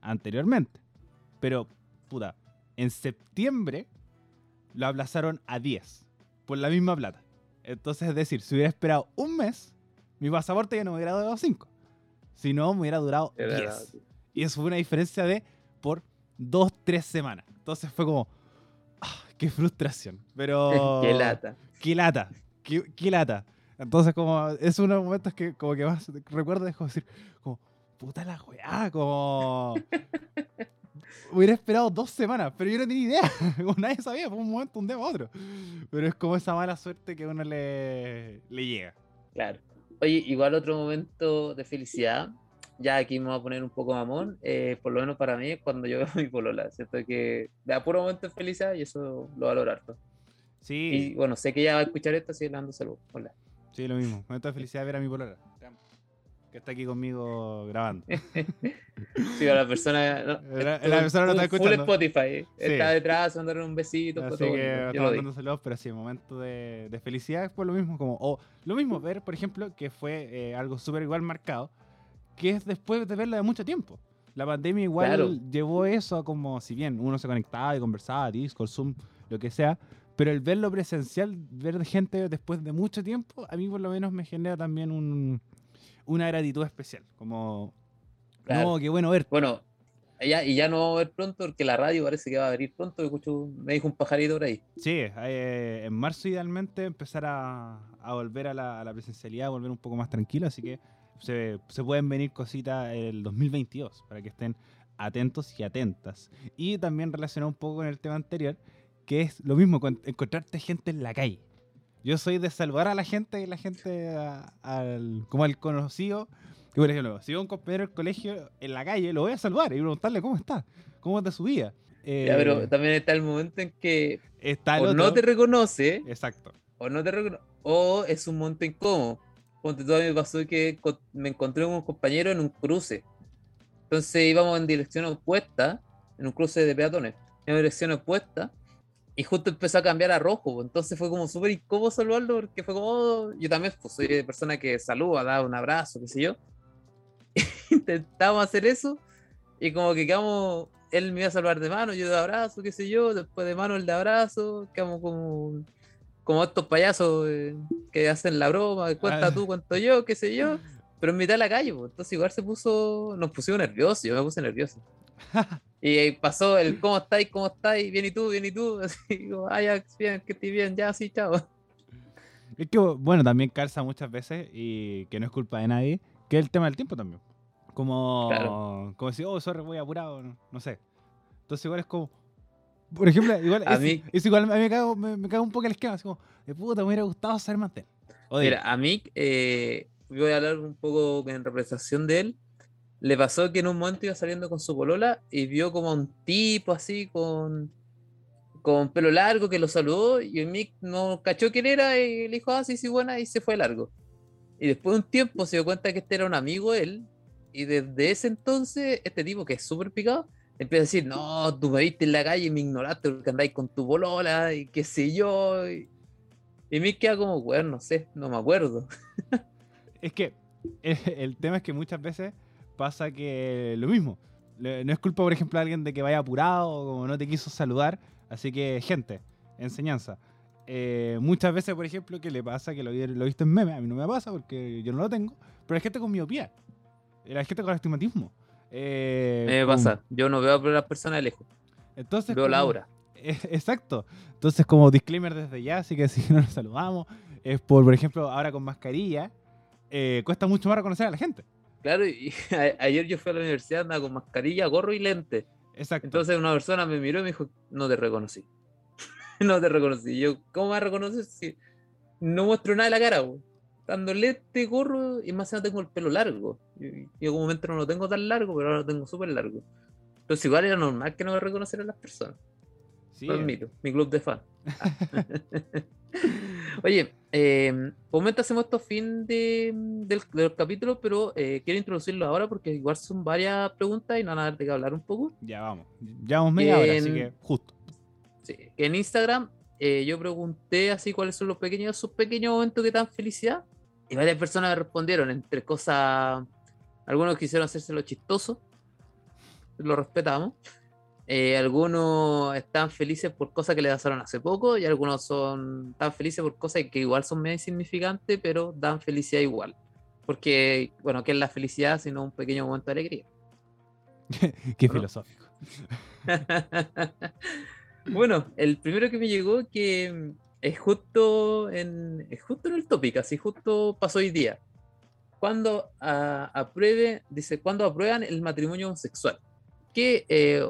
Anteriormente. Pero, puta, en septiembre lo aplazaron a 10. Por la misma plata. Entonces, es decir, si hubiera esperado un mes, mi pasaporte ya no me hubiera durado 5. Si no, me hubiera durado Era- 10. Y eso fue una diferencia de por dos, tres semanas. Entonces fue como, ah, qué frustración. Pero... Qué lata. Qué lata. Qué, qué lata. Entonces como es uno de los momentos que como que más recuerdo es como decir, como, puta la weá, como... Hubiera esperado dos semanas, pero yo no tenía idea. Nadie sabía, fue un momento, un día para otro. Pero es como esa mala suerte que a uno le, le llega. Claro. Oye, igual otro momento de felicidad, ya aquí me voy a poner un poco mamón, eh, por lo menos para mí, es cuando yo veo a mi polola, ¿cierto? Que da puro momento de felicidad y eso lo valoro harto. Sí, Y bueno, sé que ella va a escuchar esto, así que le mando salud. Hola. sí, lo mismo. Momento de felicidad ver a mi polola. Que está aquí conmigo grabando. Sí, la persona. no, La- la persona no está full- full escuchando. Spotify. Sí. Está detrás, mandarle un besito. Así todo que estamos lo di. mandando saludos, pero sí, momento de, de felicidad por lo mismo. como O lo mismo ver, por ejemplo, que fue eh, algo súper igual marcado, que es después de verla de mucho tiempo. La pandemia igual Claro. llevó eso a como, si bien uno se conectaba y conversaba, Discord, Zoom, lo que sea, pero el verlo presencial, ver gente después de mucho tiempo, a mí por lo menos me genera también un, una gratitud especial. Como, Claro. no, qué bueno ver. Bueno, ya, y ya no vamos a ver pronto porque la radio parece que va a abrir pronto. Escucho, me dijo un pajarito por ahí. Sí, eh, en marzo idealmente empezar a, a volver a la, a la presencialidad, volver un poco más tranquilo, así que se, se pueden venir cositas el 2022 para que estén atentos y atentas. Y también relacionado un poco con el tema anterior, que es lo mismo, con- encontrarte gente en la calle. Yo soy de saludar a la gente y la gente a- al, como al conocido. Que por ejemplo, si veo a un compañero del colegio en la calle, lo voy a saludar y preguntarle cómo está, cómo está su vida. Ya, Eh, pero también está el momento en que está el o no te reconoce, Exacto. o no te o es un momento incómodo. Ponte todo, a mí me pasó que me encontré con un compañero en un cruce. Entonces íbamos en dirección opuesta, en un cruce de peatones, en dirección opuesta, y justo empezó a cambiar a rojo. pues, Entonces fue como súper incómodo saludarlo, porque fue como, oh, yo también pues, soy de persona que saluda, da un abrazo, qué sé yo. Intentamos hacer eso, y como que quedamos, él me iba a salvar de mano, yo de abrazo, qué sé yo, después de mano el de abrazo, quedamos como como estos payasos eh, que hacen la broma, cuenta Ah. tú, cuento yo, qué sé yo, pero en mitad de la calle, pues, entonces igual se puso, nos pusimos nerviosos, yo me puse nervioso. y ahí pasó el ¿cómo estáis? ¿Cómo estáis? Bien y tú, bien y tú, así como, ah, ya, bien, que estoy bien, ya, sí, chao. Es que, bueno, también calza muchas veces y que no es culpa de nadie, que es el tema del tiempo también. Como, Claro. como decir, oh, sorry, voy apurado, no, no sé. Entonces igual es como, por ejemplo, igual A es, mí- es igual, a mí me cago, me, me cago un poco el esquema, así como, de puta, me hubiera gustado saber más Mira, a mí, eh, voy a hablar un poco en representación de él. Le pasó que en un momento iba saliendo con su polola y vio como a un tipo así con, con pelo largo que lo saludó y el Mick no cachó quién era y le dijo, ah, sí, sí, buena, y se fue largo. Y después de un tiempo se dio cuenta que este era un amigo de él y desde ese entonces este tipo que es súper picado empieza a decir, no, tú me viste en la calle y me ignoraste porque andáis con tu polola y qué sé yo. Y, y Mick queda como, weón, no sé, no me acuerdo. Es que el, el tema es que muchas veces pasa que lo mismo. No es culpa, por ejemplo, de alguien de que vaya apurado o como no te quiso saludar. Así que, gente, enseñanza. Eh, muchas veces, por ejemplo, que le pasa que lo, lo he visto en memes, a mí no me pasa porque yo no lo tengo, pero hay gente con miopía, la gente con astigmatismo. Eh, Me pasa, yo no veo a las personas de lejos, Entonces, veo la como- aura. Eh, Exacto. Entonces, como disclaimer desde ya, así que si no nos saludamos, es por, por ejemplo, ahora con mascarilla, eh, cuesta mucho más reconocer a la gente. Claro, y a- ayer yo fui a la universidad, andaba con mascarilla, gorro y lente. Exacto. Entonces una persona me miró y me dijo, no te reconocí. no te reconocí. Yo, ¿cómo me vas a reconocer si no muestro nada de la cara? bo? Dando lente, gorro y más no tengo el pelo largo. Yo, un momento no lo tengo tan largo, pero ahora lo tengo súper largo. Entonces igual era normal que no me reconocieran las personas. sí, Lo admito, mi club de fan. Oye, eh, por momento hacemos esto fin de, del, del capítulo, pero eh, quiero introducirlo ahora porque igual son varias preguntas y no van a dar de qué hablar un poco. ya vamos. Ya vamos media hora, así que justo. Sí, en Instagram eh, yo pregunté así cuáles son los pequeños, sus pequeños momentos que dan felicidad. Y varias personas me respondieron, entre cosas, algunos quisieron hacerse lo chistoso, lo respetamos. Eh, algunos están felices por cosas que le pasaron hace poco y algunos son tan felices por cosas que igual son medio insignificantes, pero dan felicidad igual. Porque, bueno, ¿qué es la felicidad sino un pequeño momento de alegría? Qué filosófico. bueno, el primero que me llegó que es justo en, es justo en el tópico, así justo pasó hoy día. Cuando ah, apruebe, dice, cuando aprueban el matrimonio homosexual. Que eh,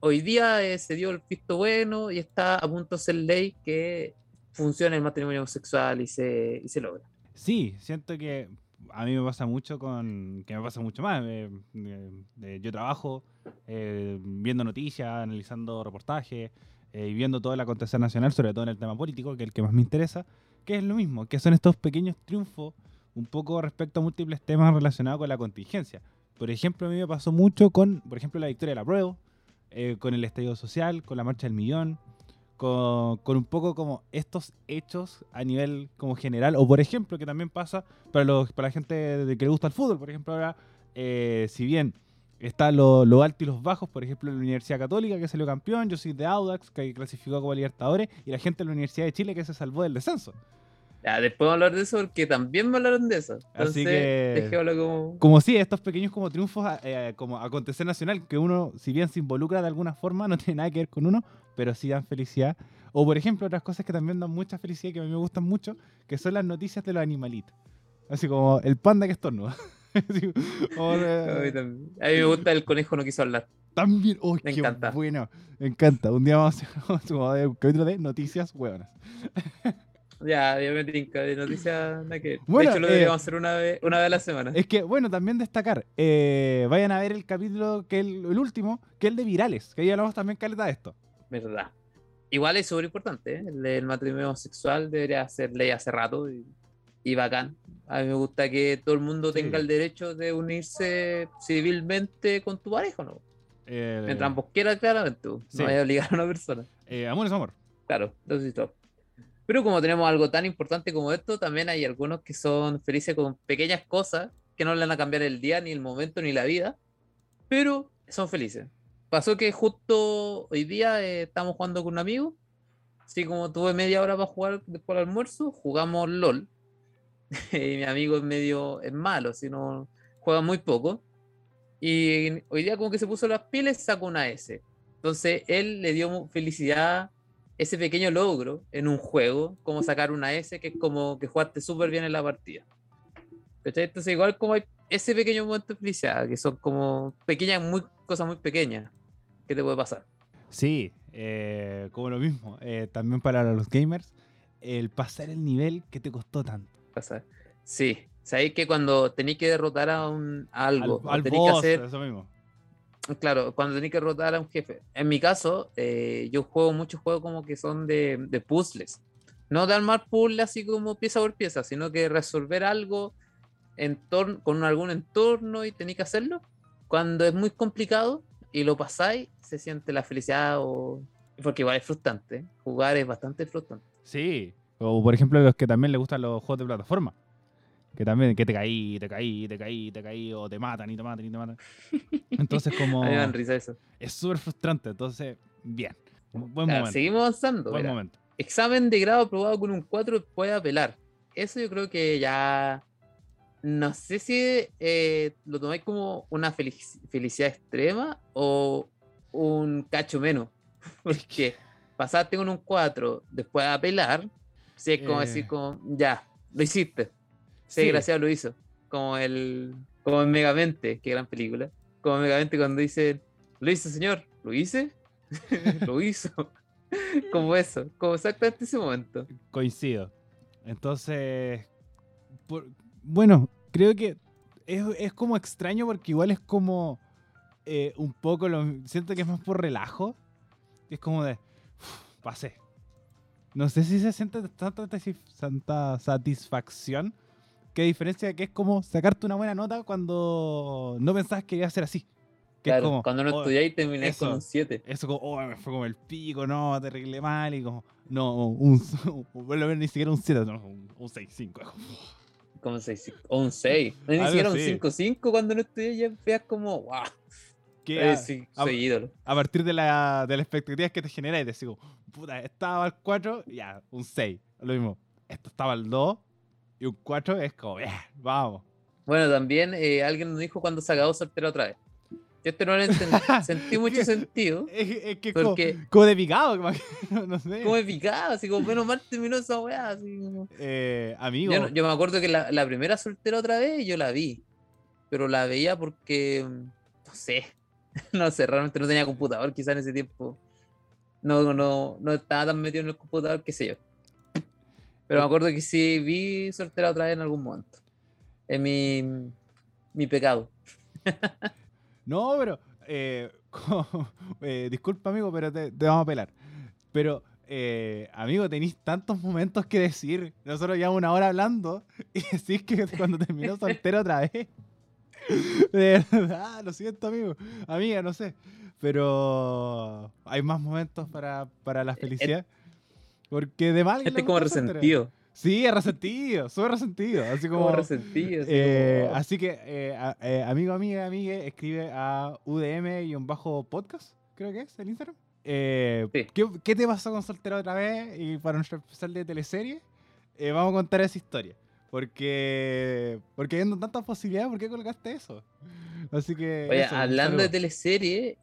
hoy día eh, se dio el visto bueno y está a punto de ser ley que funcione el matrimonio homosexual y se, y se logra. Sí, siento que a mí me pasa mucho con, que me pasa mucho más. eh, eh, yo trabajo eh, viendo noticias, analizando reportajes eh, y viendo todo el acontecer nacional, sobre todo en el tema político, que es el que más me interesa, que es lo mismo, que son estos pequeños triunfos un poco respecto a múltiples temas relacionados con la contingencia. Por ejemplo, a mí me pasó mucho con, por ejemplo, la victoria de la prueba, eh, con el estallido social, con la marcha del millón, con, con un poco como estos hechos a nivel como general, o por ejemplo, que también pasa para, los, para la gente de que le gusta el fútbol, por ejemplo, ahora, eh, si bien está lo, lo alto y los bajos, por ejemplo, la Universidad Católica, que salió campeón, yo soy de Audax, que clasificó como Libertadores, y la gente de la Universidad de Chile, que se salvó del descenso. Ya, después vamos a hablar de eso porque también me hablaron de eso. Entonces, Así que- como... Como si estos pequeños como triunfos, eh, como acontecer nacional, que uno, si bien se involucra de alguna forma, no tiene nada que ver con uno, pero sí dan felicidad. O por ejemplo, otras cosas que también dan mucha felicidad y que a mí me gustan mucho, que son las noticias de los animalitos. Así como el panda que estornuda. A eh, mí, también. A mí me gusta el conejo no quiso hablar. también, ¡oh, Me qué encanta. bueno! Me encanta. Un día vamos a hacer un capítulo de noticias hueonas. Ya, ya me tinca de noticias. nada que ver. Bueno, de hecho, lo eh, deberíamos hacer una vez, una vez a la semana. Es que, bueno, también destacar, eh, vayan a ver el capítulo, que el, el último, que es el de virales, que ahí hablamos también caleta de esto. Verdad. Igual es súper importante. ¿eh? El, el matrimonio homosexual debería ser ley hace rato y, y bacán. A mí me gusta que todo el mundo Sí. tenga el derecho de unirse civilmente con tu pareja, ¿no? Eh, Mientras ambos quieran, claramente. No vaya a obligar a una persona. eh, amor es amor. Claro, eso sí, todo. Pero como tenemos algo tan importante como esto, también hay algunos que son felices con pequeñas cosas que no le van a cambiar el día, ni el momento, ni la vida, pero son felices. Pasó que justo hoy día eh, estamos jugando con un amigo, así como tuve media hora para jugar después del almuerzo, jugamos LOL. y mi amigo es medio es malo, si no juega muy poco. Y hoy día como que se puso las pilas sacó una S. Entonces él le dio felicidad ese pequeño logro en un juego, como sacar una S, que es como que jugaste súper bien en la partida. ¿Cachai? Entonces igual como hay ese pequeño momento de felicidad, que son como pequeñas, muy, cosas muy pequeñas que te puede pasar. Sí, eh, como lo mismo. eh, también para los gamers, el pasar el nivel que te costó tanto. pasar. Sí, sabéis que cuando tenéis que derrotar a un a algo, al, al tenéis que hacer eso mismo. Claro, cuando tenés que derrotar a un jefe. En mi caso, eh, yo juego muchos juegos como que son de, de puzzles. No de armar puzzles así como pieza por pieza, sino que resolver algo en con algún entorno y tenéis que hacerlo. Cuando es muy complicado y lo pasáis, se siente la felicidad o... Porque igual es frustrante. ¿eh? Jugar es bastante frustrante. Sí. O por ejemplo, los que también les gustan los juegos de plataforma. Que también, que te caí, te caí, te caí, te caí, o te matan y te matan y te matan. Entonces, como. A mí me dan risa eso. Es súper frustrante. Entonces, bien. Buen Claro, momento. seguimos avanzando. Buen mira. momento. Examen de grado aprobado con un 4 puede apelar. Eso yo creo que ya. No sé si eh, lo tomáis como una felici- felicidad extrema o un cacho menos. Porque pasaste con un 4 después de apelar, si es como Eh. decir, como, ya, lo hiciste. Sí, Sí. gracias, lo hizo. Como el. Como en Megamente, qué gran película. Como en Megamente cuando dice, lo hizo, señor, lo hice, lo hizo. como eso, como exactamente ese momento. Coincido. Entonces, por- bueno, creo que es, es como extraño porque igual es como eh, un poco lo siento que es más por relajo. Es como de "Uf, pasé. No sé si se siente tanta satisfacción que a diferencia que es como sacarte una buena nota cuando no pensabas que iba a ser así. Que Claro, como, cuando no "Oh, estudiáis termináis con un 7. eso como, oh, me fue como el pico, no, te arreglé mal y como, no, un, vuelvo a ver ni siquiera un 7, no, un, un 6-5. Como un 6, o un 6. No, ni siquiera un así. 5-5 cuando no estudiáis ya veas como, wow, Que a, sí, a- soy ídolo. a partir de, la, de las expectativas que te genera y te digo, puta, estaba al 4, ya, un 6. Lo mismo, esto estaba al 2 y un 4 es como, "Eh, vamos. Bueno, también eh, alguien nos dijo cuando se acabó soltera otra vez. Yo este no le entendí, sentí mucho sentido. Es, es que como, Porque- como de picado, no, no sé. Como de picado, así como menos mal terminó esa weá. Así como... Eh, amigo, Yo, me acuerdo que la, la primera soltera otra vez yo la vi. Pero la veía porque. No sé. No sé, realmente no tenía computador, quizás en ese tiempo. No, no, no estaba tan metido en el computador, qué sé yo. Pero me acuerdo que sí vi soltera otra vez en algún momento. Es mi, mi pecado. No, pero. eh, eh, disculpa, amigo, pero te, te vamos a pelar. Pero, eh, amigo, tenéis tantos momentos que decir. Nosotros llevamos una hora hablando y decís que cuando terminó soltero otra vez. De verdad, lo siento, amigo. Amiga, no sé. Pero hay más momentos para, para la felicidad. Porque de mal. Este es como resentido. Sí, es resentido, súper resentido. Así Como como. resentido. así Eh, como- así que, eh, a- eh, amigo, amiga, amigue, escribe a UDM-podcast, creo que es el Instagram. Sí. ¿qué, qué te pasó con Soltero otra vez? Y para nuestro especial de teleserie, vamos a contar esa historia. Porque, porque viendo tantas posibilidades, ¿por qué colgaste eso? Así que. Oye, eso, un hablando de teleserie,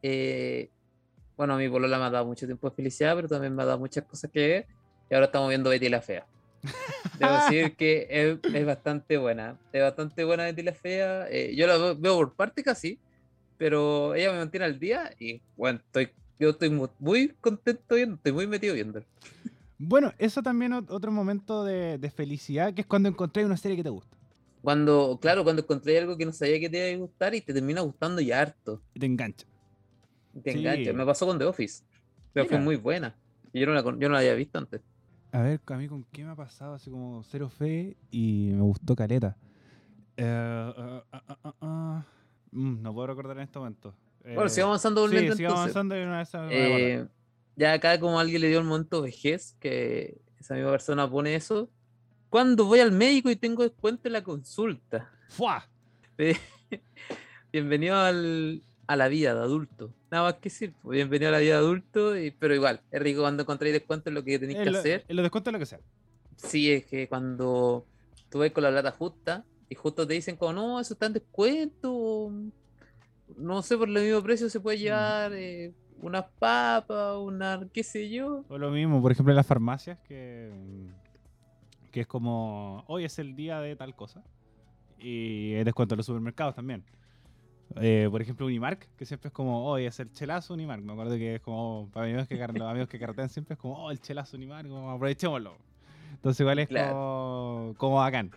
bueno, a mi polola me ha dado mucho tiempo de felicidad, pero también me ha dado muchas cosas que ver. Y ahora estamos viendo Betty la Fea. Debo decir que es, es bastante buena. Es bastante buena Betty la Fea. eh, yo la veo, por parte casi, pero ella me mantiene al día y bueno, estoy, yo estoy mu- muy, contento viendo, estoy muy metido viendo. Bueno, eso también es otro momento de, de felicidad, que es cuando encontré una serie que te gusta. Cuando, claro, cuando encontré algo que no sabía que te iba a gustar y te termina gustando y harto. Y te engancha. Te Sí. engancha. Me pasó con The Office. Office Mira. es muy buena. Y yo no la, yo no la había visto antes. A ver, a mí con qué me ha pasado, así como cero fe y me gustó caleta. Eh, ah, ah. Mm, no puedo recordar en este momento. Bueno, Eh, sigamos avanzando Sí, volviendo sigamos avanzando y una vez. Eh, ya acá como alguien le dio el momento vejez, que esa misma persona pone eso. Cuando voy al médico y tengo descuento en la consulta. ¡Fua! Bienvenido al- a la vida de adulto. Nada más que decir. pues, Bienvenido a la vida de adulto, y- pero igual, es rico cuando encontráis descuento en lo que tenéis En que lo, hacer. en lo descuento lo que sea. Sí, es que cuando tú ves con la plata justa y justo te dicen como, no, eso está en descuento, no sé, por el mismo precio se puede llevar eh, unas papas, una, qué sé yo. O lo mismo, por ejemplo, en las farmacias, que, que es como, hoy es el día de tal cosa. Y hay descuento en los supermercados también. Eh, por ejemplo, Unimark, que siempre es como, hoy es el chelazo Unimark. Me acuerdo que es como, para amigos que, los amigos que carretean siempre es como, oh, el chelazo Unimark, como, aprovechémoslo. Entonces igual es Claro. como, como bacán.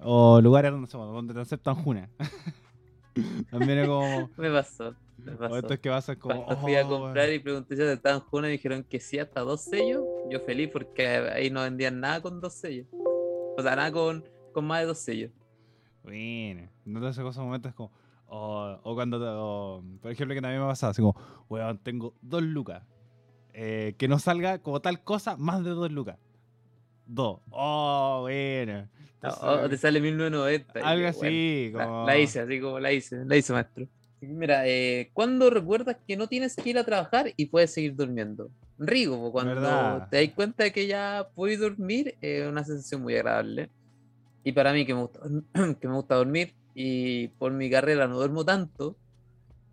O lugares donde, donde te aceptan juna. también es como, Me pasó, me o pasó. estos que pasan como, Cuando fui a "Oh, comprar y pregunté si estaban juntos y dijeron que sí, hasta dos sellos. Yo feliz porque ahí no vendían nada con dos sellos. O sea, nada con, con más de dos sellos. Bueno, hace cosas momentos como. O, o cuando, o, por ejemplo, que también me ha pasado, así como, weón, tengo dos lucas. eh, que no salga como tal cosa más de dos lucas. Dos. Oh, bueno. Entonces, O, o te sale 1990. y algo así, bueno, como. la, la hice, así como la hice, la hice, maestro. Mira, eh, ¿cuándo recuerdas que no tienes que ir a trabajar y puedes seguir durmiendo? Rico, cuando ¿Verdad? te das cuenta de que ya puedes dormir, es una sensación muy agradable. Y para mí, que me gusta, que me gusta dormir y por mi carrera no duermo tanto,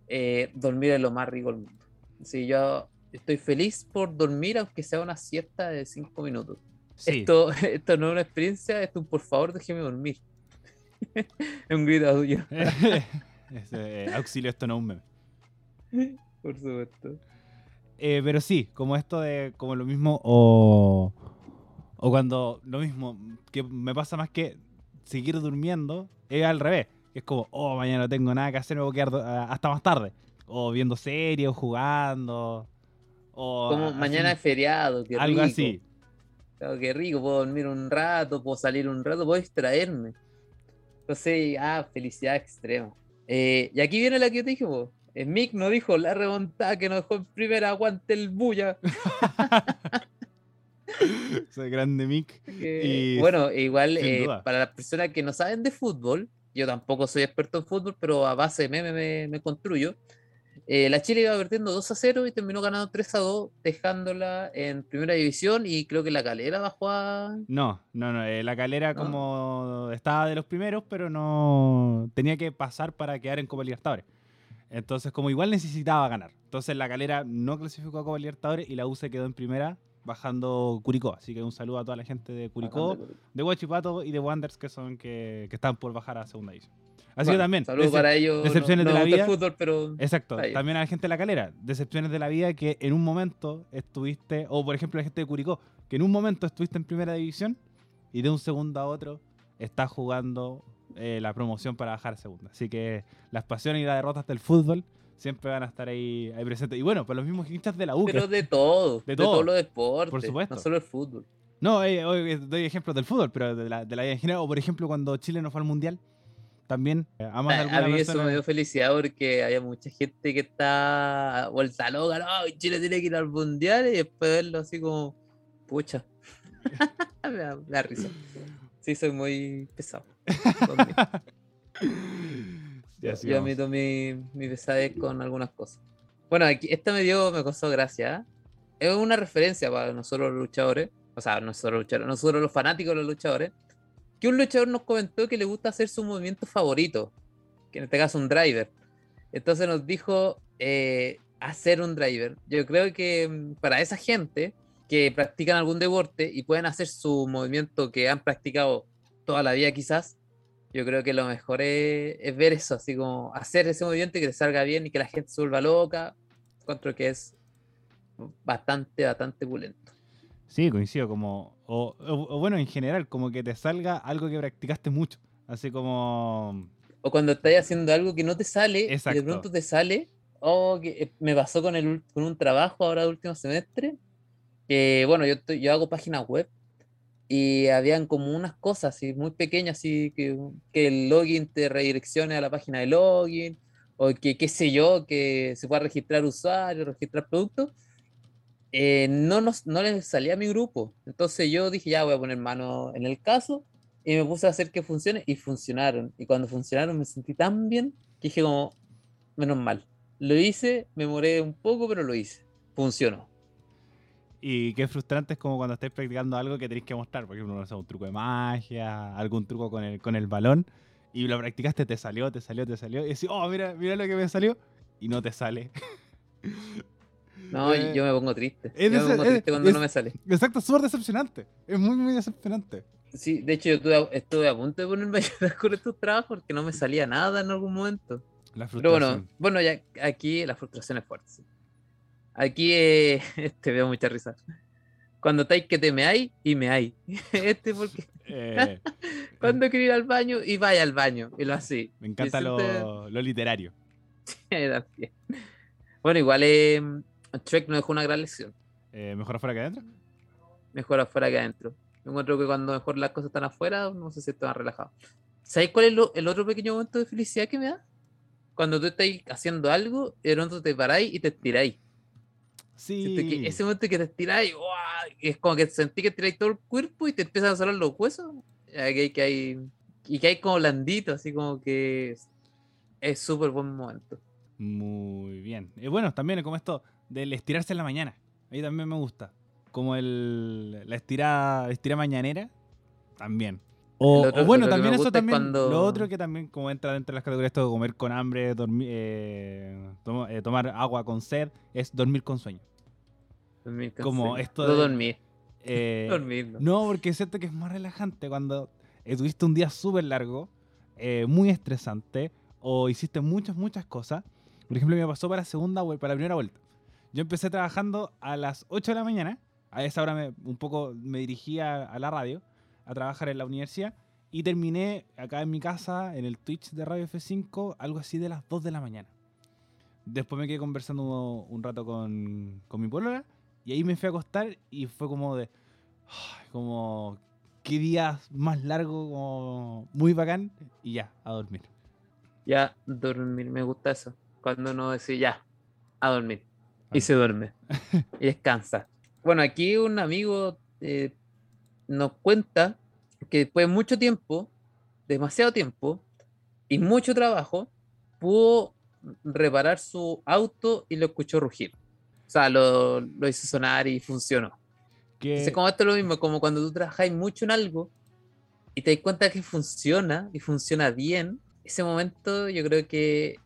eh, dormir es lo más rico del mundo. Sí, yo estoy feliz por dormir, aunque sea una siesta de cinco minutos. Sí. Esto, esto no es una experiencia, esto es un por favor déjeme dormir. es un grito tuyo, Ese, eh, auxilio, esto no es un meme. por supuesto. Eh, pero sí, como esto de como lo mismo o, o cuando lo mismo que me pasa más que seguir durmiendo es al revés. Es como, oh, mañana no tengo nada que hacer, me voy a quedar hasta más tarde. O viendo series, o jugando. O Como así- mañana es feriado, qué algo rico. así. Claro, qué rico, puedo dormir un rato, puedo salir un rato, puedo distraerme. Entonces, ah, felicidad extrema. Eh, y aquí viene la que yo te dije, po. Eh, Mick nos dijo la remontada que nos dejó en primera, aguante el bulla. Soy grande Mick. Y bueno, igual eh, para las personas que no saben de fútbol, yo tampoco soy experto en fútbol, pero a base de meme me, me construyo. Eh, la Chile iba perdiendo 2 a 0 y terminó ganando 3 a 2, dejándola en primera división y creo que la calera bajó a... No, no, no. eh, la calera No. como estaba de los primeros, pero no tenía que pasar para quedar en Copa Libertadores. Entonces, como igual necesitaba ganar. Entonces, la calera no clasificó a Copa Libertadores y la U se quedó en primera bajando Curicó. Así que un saludo a toda la gente de Curicó, de Huachipato y de Wanderers que son que, que están por bajar a segunda división. Así que también. Saludos para ellos. Decepciones de la vida. Fútbol, pero exacto. También a la gente de la calera. Decepciones de la vida que en un momento estuviste, o por ejemplo la gente de Curicó, que en un momento estuviste en primera división y de un segundo a otro estás jugando eh, la promoción para bajar a segunda. Así que las pasiones y las derrotas del fútbol siempre van a estar ahí, ahí presentes. Y bueno, para los mismos hinchas de la U. Pero de todo, de, todo. todos los deportes. Por supuesto. No solo el fútbol. No, eh, doy ejemplos del fútbol, pero de la, de la vida en general. O por ejemplo, cuando Chile no fue al mundial, también eh, a, a mí eso me dio felicidad porque había mucha gente que está vuelta loca, no, Chile tiene que ir al mundial y después verlo así como, pucha, me, da, risa. Sí, soy muy pesado. Yo admito mi, mi pesadez con algunas cosas. Bueno, aquí, esta me dio, me costó gracia. Es una referencia para nosotros los luchadores, o sea, nosotros los luchadores, nosotros los fanáticos de los luchadores que un luchador nos comentó que le gusta hacer su movimiento favorito, que en este caso un driver. Entonces nos dijo eh, hacer un driver. Yo creo que mm, para esa gente que practican algún deporte y pueden hacer su movimiento que han practicado toda la vida quizás, yo creo que lo mejor es, ver eso, así como hacer ese movimiento y que te salga bien y que la gente se vuelva loca. Encuentro que es bastante, bastante pulento. Sí, coincido, como, o, bueno, en general, como que te salga algo que practicaste mucho, así como... O cuando estás haciendo algo que no te sale y de pronto te sale, o que eh, me pasó con, el, con un trabajo ahora de último semestre, que bueno, yo, yo hago páginas web y habían como unas cosas así muy pequeñas, así que, que el login te redireccione a la página de login, o que qué sé yo, que se pueda registrar usuario, registrar productos eh, no, nos, no les salía a mi grupo. Entonces yo dije, ya voy a poner mano en el caso y me puse a hacer que funcione y funcionaron. Y cuando funcionaron me sentí tan bien que dije como, menos mal. Lo hice, me moré un poco, pero lo hice. Funcionó. Y qué frustrante es como cuando estáis practicando algo que tenéis que mostrar. Por ejemplo, no un truco de magia, algún truco con el, con el balón. Y lo practicaste, te salió, te salió, te salió. Y decís, oh, mira, mira lo que me salió. Y no te sale. No, eh, yo me pongo triste. yo me pongo triste cuando no me sale. Exacto, es súper decepcionante. Es muy, muy decepcionante. Sí, de hecho, yo estuve, a punto de ponerme a llorar con estos trabajos porque no me salía nada en algún momento. La frustración. Pero bueno, bueno, ya aquí la frustración es fuerte. Aquí eh, te veo mucha risa. Cuando estáis que te me hay y me hay. este porque. Eh, cuando quiero ir al baño y vaya al baño. Y lo así. Me encanta lo, lo, literario. bueno, igual eh, Trek nos dejó una gran lección. Eh, ¿Mejor afuera que adentro? Mejor afuera que adentro. Yo encuentro que cuando mejor las cosas están afuera, no sé si están relajados. ¿Sabes cuál es el otro pequeño momento de felicidad que me da? Cuando tú estás haciendo algo y de pronto te paráis y te estiráis. Sí. ese momento que te estiráis, es como que sentí que tiráis todo el cuerpo y te empiezan a salir los huesos. Que, que hay, y que hay como blandito, así como que es súper buen momento. Muy bien. Y bueno, también como esto del estirarse en la mañana. Ahí también me gusta. Como el, la estirada, estira mañanera, también. O, bueno, también eso también. Lo otro que también como entra dentro de las categorías de comer con hambre, dormir, eh, eh, tomar agua con sed, es dormir con sueño. Dormir con como esto no dormir. Eh, dormir no. no. porque siento que es más relajante cuando tuviste un día súper largo, muy estresante, o hiciste muchas, muchas cosas. Por ejemplo, me pasó para la segunda para la primera vuelta. Yo empecé trabajando a las 8 de la mañana. A esa hora me, un poco me dirigía a la radio a trabajar en la universidad. Y terminé acá en mi casa, en el Twitch de Radio F5, algo así de las 2 de la mañana. Después me quedé conversando un rato con, con mi polola. Y ahí me fui a acostar y fue como de... Como... Qué día más largo, como muy bacán. Y ya, a dormir. Ya, dormir, me gusta eso. Cuando uno dice ya, a dormir y se duerme y descansa. Bueno, aquí un amigo eh, nos cuenta que después de mucho tiempo, demasiado tiempo y mucho trabajo, pudo reparar su auto y lo escuchó rugir. O sea, lo, lo hizo sonar y funcionó. Que... como esto es lo mismo, como cuando tú trabajas mucho en algo y te das cuenta que funciona y funciona bien, ese momento yo creo que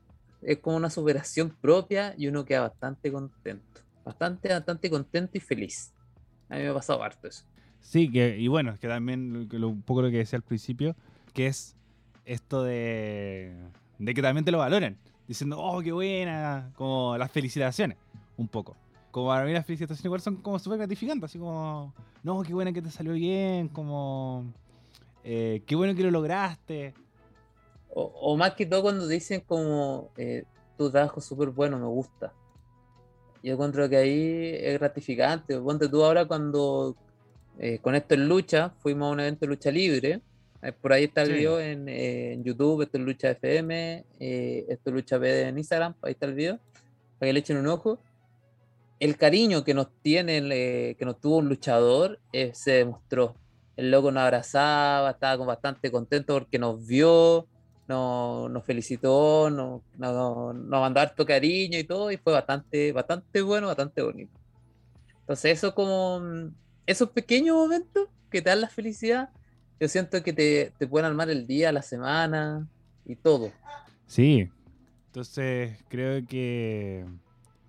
es como una superación propia y uno queda bastante contento. Bastante, bastante contento y feliz. A mí me ha pasado harto eso. Sí, que, y bueno, que también lo- un poco lo que decía al principio, que es esto de, de que también te lo valoren, diciendo, oh, qué buena, como las felicitaciones, un poco. Como para mí las felicitaciones igual son como súper gratificantes, así como, no, qué buena que te salió bien, como, eh, qué bueno que lo lograste. O, o más que todo cuando dicen como eh, tu trabajo es súper bueno, me gusta. Yo encuentro que ahí es gratificante. Ponte tú ahora cuando eh, con esto en lucha, fuimos a un evento de lucha libre. por ahí está el Sí. video en, eh, en YouTube, esto es Lucha FM, eh, esto es Lucha PD en Instagram, ahí está el video, para que le echen un ojo. El cariño que nos tiene, eh, que nos tuvo un luchador, eh, se demostró. El loco nos abrazaba, estaba como bastante contento porque nos vio, nos, nos felicitó, nos, nos, nos mandó harto cariño y todo, y fue bastante, bastante bueno, bastante bonito. Entonces, eso como mm, esos pequeños momentos que te dan la felicidad, yo siento que te, te pueden armar el día, la semana y todo. Sí, entonces creo que,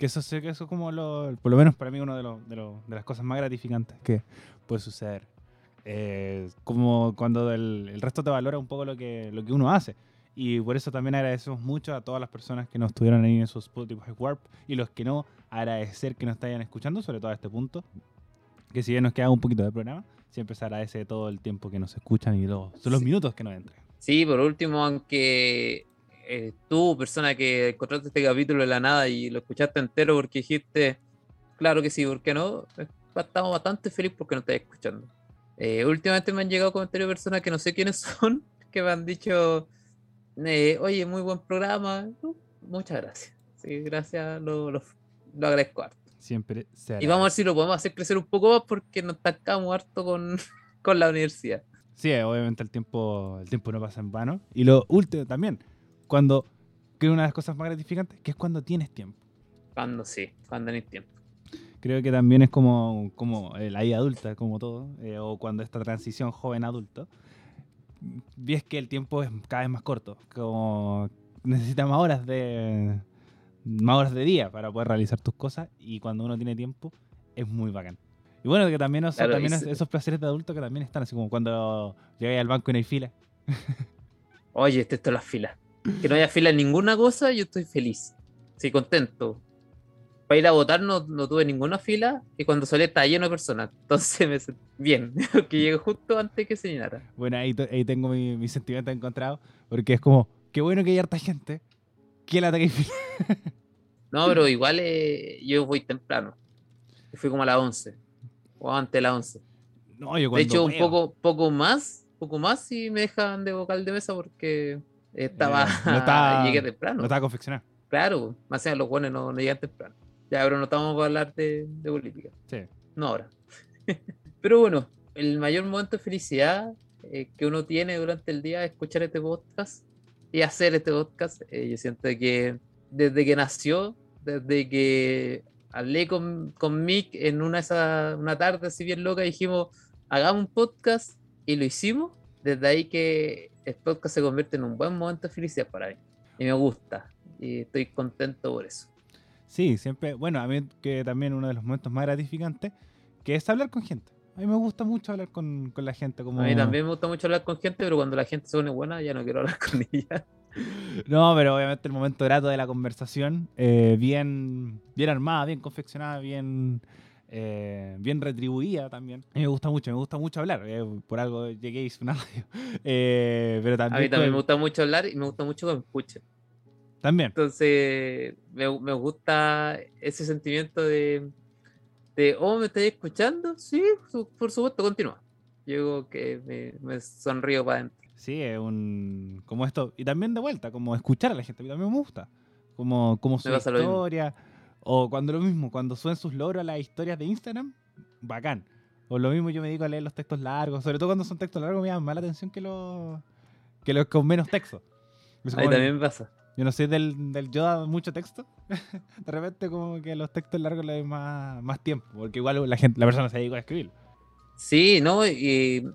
que eso, sé que eso es como lo, por lo menos para mí uno de, los- de, las cosas más gratificantes que puede suceder. Eh, como cuando el, el resto te valora un poco lo que, lo que uno hace. Y por eso también agradecemos mucho a todas las personas que nos estuvieron ahí en sus Spotify Warp y los que no, agradecer que nos vayan escuchando, sobre todo a este punto. Que si bien nos queda un poquito de programa, siempre se agradece todo el tiempo que nos escuchan y los, son los Sí. minutos que nos entran. Sí, por último, aunque eh, tú, persona que encontraste este capítulo de la nada y lo escuchaste entero porque dijiste, claro que sí, ¿por qué no? Eh, Estamos bastante felices porque nos estás escuchando. Eh, últimamente me han llegado comentarios de personas que no sé quiénes son, que me han dicho, eh, oye, muy buen programa. Uh, muchas gracias. Sí, gracias, lo, lo, lo agradezco harto. Siempre se Y vamos a ver si lo podemos hacer crecer un poco más porque nos estancamos harto con, con la universidad. Sí, obviamente el tiempo, el tiempo no pasa en vano. Y lo último también, cuando, es una de las cosas más gratificantes, que es cuando tienes tiempo. Cuando sí, cuando hay tiempo. Creo que también es como, como eh, la vida adulta, como todo, eh, o cuando esta transición joven-adulto, ves que el tiempo es cada vez más corto, como necesitas más horas de más horas de día para poder realizar tus cosas y cuando uno tiene tiempo es muy bacán. Y bueno, que también, Claro, y es- esos placeres de adulto que también están, así como cuando llegáis al banco y no hay fila. Oye, este esto es las filas. Que no haya fila en ninguna cosa, yo estoy feliz. Sí, contento. Para ir a votar no, no tuve ninguna fila y cuando salí estaba lleno de personas. Entonces me sentí bien, que llegué justo antes que se llenara. Bueno, ahí, ahí tengo mi, mi sentimiento encontrado, porque es como, qué bueno que hay harta gente, que la ataque. No, pero igual eh, yo voy temprano. Fui como a las 11. O antes de las 11. No, yo De hecho, cuando un veo- poco, poco más, poco más si me dejan de vocal de mesa porque estaba, Eh, no está- llegué temprano. No estaba confeccionado. Claro, más allá los buenos no, no llegan temprano. Ya, pero no estamos para hablar de, de política. Sí. No ahora. pero bueno, el mayor momento de felicidad eh, que uno tiene durante el día es escuchar este podcast y hacer este podcast. Eh, yo siento que desde que nació, desde que hablé con, con Mick en una, esa, una tarde así bien loca, dijimos, hagamos un podcast y lo hicimos. Desde ahí que el podcast se convierte en un buen momento de felicidad para mí. Y me gusta. Y estoy contento por eso. Sí, siempre, bueno, a mí que también uno de los momentos más gratificantes, que es hablar con gente. A mí me gusta mucho hablar con, con la gente. Como... A mí también me gusta mucho hablar con gente, pero cuando la gente se pone buena, ya no quiero hablar con ella. No, pero obviamente el momento grato de la conversación, eh, bien, bien armada, bien confeccionada, bien, eh, bien retribuida también. A mí me gusta mucho, me gusta mucho hablar. eh, por algo llegué y hice una radio. Eh, pero A también, mí también me gusta mucho hablar y me gusta mucho que me escuchen. también. Entonces, me, me gusta ese sentimiento de, de, oh, ¿me estáis escuchando? Sí, su- por supuesto, continúa. Yo que me, me sonrío para adentro. Sí, es un. Como esto. Y también de vuelta, como escuchar a la gente. A mí también me gusta. Como, como su historia. O cuando lo mismo, cuando suben sus logros a las historias de Instagram, bacán. O lo mismo yo me dedico a leer los textos largos. Sobre todo cuando son textos largos me llaman más la atención que los, que los con menos texto. Es A mí como- también me pasa. Yo no soy del, del yo da mucho texto. de repente como que los textos largos le doy más, más tiempo. Porque igual la gente, la persona se dedica a escribir. Sí, ¿no? Y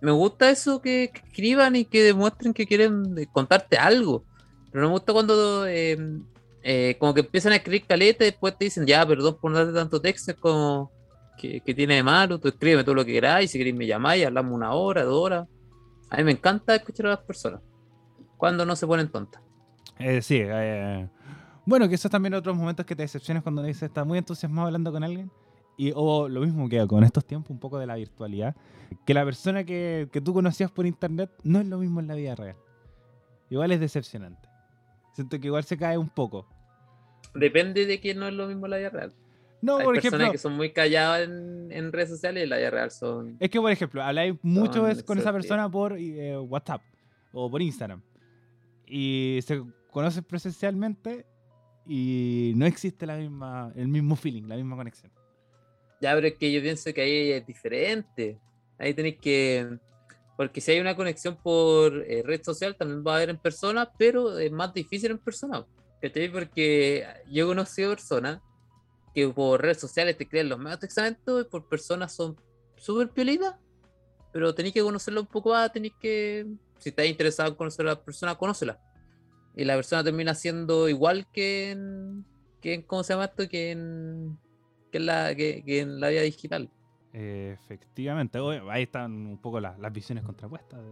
me gusta eso que, que escriban y que demuestren que quieren eh, contarte algo. Pero no me gusta cuando eh, eh, como que empiezan a escribir caleta y después te dicen, ya, perdón por darte tanto texto, es como que, que tiene de malo, tú escríbeme todo lo que queráis, si queréis me llamáis, hablamos una hora, dos horas. A mí me encanta escuchar a las personas cuando no se ponen tontas. Eh, sí, eh, bueno, que esos también otros momentos que te decepcionas cuando dices, estás muy entusiasmado hablando con alguien. Y, o lo mismo que con estos tiempos, un poco de la virtualidad, que la persona que, que tú conocías por internet no es lo mismo en la vida real. Igual es decepcionante. Siento que igual se cae un poco. Depende de que no es lo mismo la vida real. No, Hay por personas ejemplo, que son muy calladas en, en redes sociales y la vida real son. es que por ejemplo, habláis mucho Son es con esa persona por eh, WhatsApp o por Instagram. Y se conocen presencialmente y no existe la misma, el mismo feeling, la misma conexión. Ya, pero es que yo pienso que ahí es diferente. Ahí tenéis que. Porque si hay una conexión por eh, red social, también va a haber en persona, pero es más difícil en persona. ¿Cachai? Porque yo he conocido personas que por redes sociales te crean los medios testamentos y por personas son súper piolitas, pero tenéis que conocerla un poco más, tenéis que. Si estás interesado en conocer a la persona, conócela. Y la persona termina siendo igual que en. Que ¿Cómo se llama esto? Que en la, que, que en la vida digital. Eh, efectivamente, ahí están un poco las, las visiones contrapuestas de,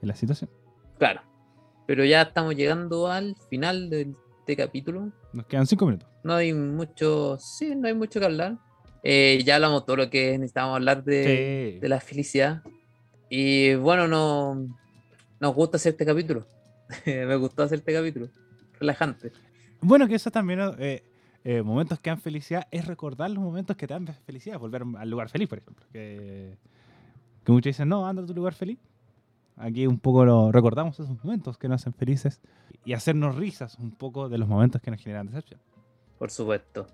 de la situación. Claro. Pero ya estamos llegando al final de este capítulo. Nos quedan cinco minutos. No hay mucho, sí, no hay mucho que hablar. Eh, ya hablamos todo lo que necesitábamos hablar de, Sí. de la felicidad. Y bueno, no, nos gusta hacer este capítulo. Me gustó hacer este capítulo. Relajante. Bueno, que eso también, eh, eh, momentos que dan felicidad, es recordar los momentos que te dan felicidad, volver al lugar feliz, por ejemplo. Que, que muchos dicen, no, anda a tu lugar feliz. Aquí un poco lo recordamos esos momentos que nos hacen felices y hacernos risas un poco de los momentos que nos generan decepción. Por supuesto.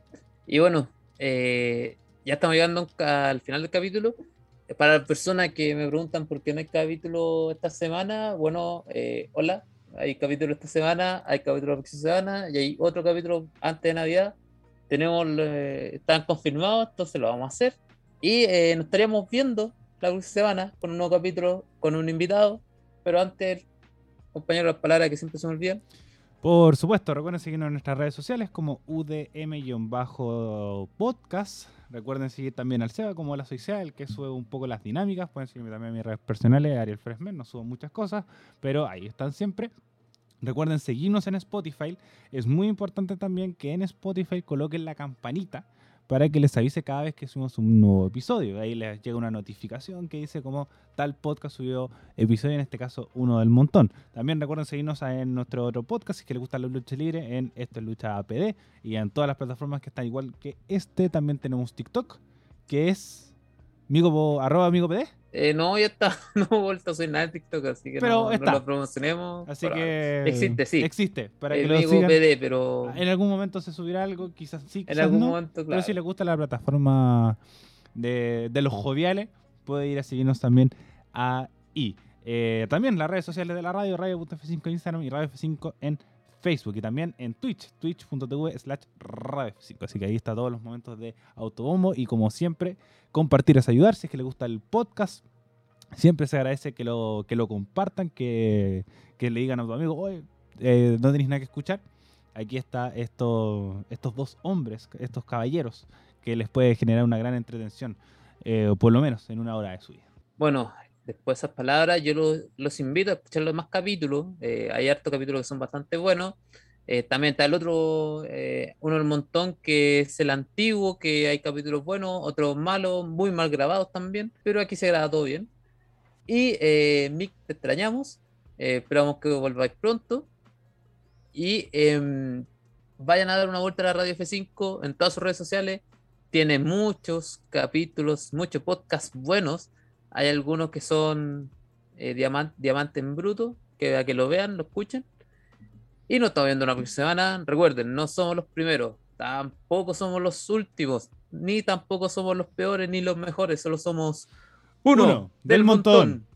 Y bueno, eh, ya estamos llegando al final del capítulo. Eh, Para las personas que me preguntan por qué no hay capítulo esta semana, bueno, eh, hola, hay capítulo esta semana, hay capítulo la próxima semana y hay otro capítulo antes de Navidad. Tenemos, eh, están confirmados, entonces lo vamos a hacer. Y eh, nos estaríamos viendo la próxima semana con un nuevo capítulo, con un invitado. Pero antes, compañero, las palabras que siempre se me olvidan. Por supuesto, recuerden seguirnos en nuestras redes sociales como UDM-podcast. Recuerden seguir también al SEBA como la Soy Seba, el que sube un poco las dinámicas. Pueden seguirme también en mis redes personales, Ariel Fresmen, no subo muchas cosas, pero ahí están siempre. Recuerden seguirnos en Spotify. Es muy importante también que en Spotify coloquen la campanita para que les avise cada vez que subimos un nuevo episodio. Ahí les llega una notificación que dice como tal podcast subió episodio, en este caso uno del montón. También recuerden seguirnos en nuestro otro podcast si es que les gusta la lucha libre en Esto es Lucha APD y en todas las plataformas que están igual que este. También tenemos TikTok que es amigo, arroba amigo PD. Eh, no, ya está, no he vuelto a subir nada de TikTok, así que Pero no, no está. lo promocionemos. Así que Existe, sí. Existe para que El lo amigo sigan. PD, pero En algún momento se subirá algo, quizás sí, en algún no. momento, Pero claro. si le gusta la plataforma de, de los joviales, puede ir a seguirnos también ahí. Eh, también las redes sociales de la radio, radio.f5 en Instagram y radio F5 en Facebook. Y también en Twitch, twitch.tv slash radio F5. Así que ahí está todos los momentos de autobombo. Y como siempre, compartir es ayudar. Si es que le gusta el podcast, siempre se agradece que lo, que lo compartan, que, que le digan a tu amigo, oye, eh, no tenéis nada que escuchar. Aquí está esto, estos dos hombres, estos caballeros, que les puede generar una gran entretención, eh, por lo menos en una hora de su vida. Bueno, después de esas palabras, yo lo- los invito a escuchar los demás capítulos. Eh, hay hartos capítulos que son bastante buenos. Eh, también está el otro, eh, uno del montón, que es el antiguo, que hay capítulos buenos, otros malos, muy mal grabados también, pero aquí se graba todo bien. Y eh, Mick, te extrañamos. Eh, esperamos que volváis pronto. Y em, vayan a dar una vuelta a la Radio F5 en todas sus redes sociales. Tiene muchos capítulos, muchos podcasts buenos. Hay algunos que son eh, diamante, diamante en bruto, que a que lo vean, lo escuchen. Y nos estamos viendo una próxima semana. Recuerden, no somos los primeros, tampoco somos los últimos, ni tampoco somos los peores ni los mejores, solo somos uno, Uno del, del montón. montón.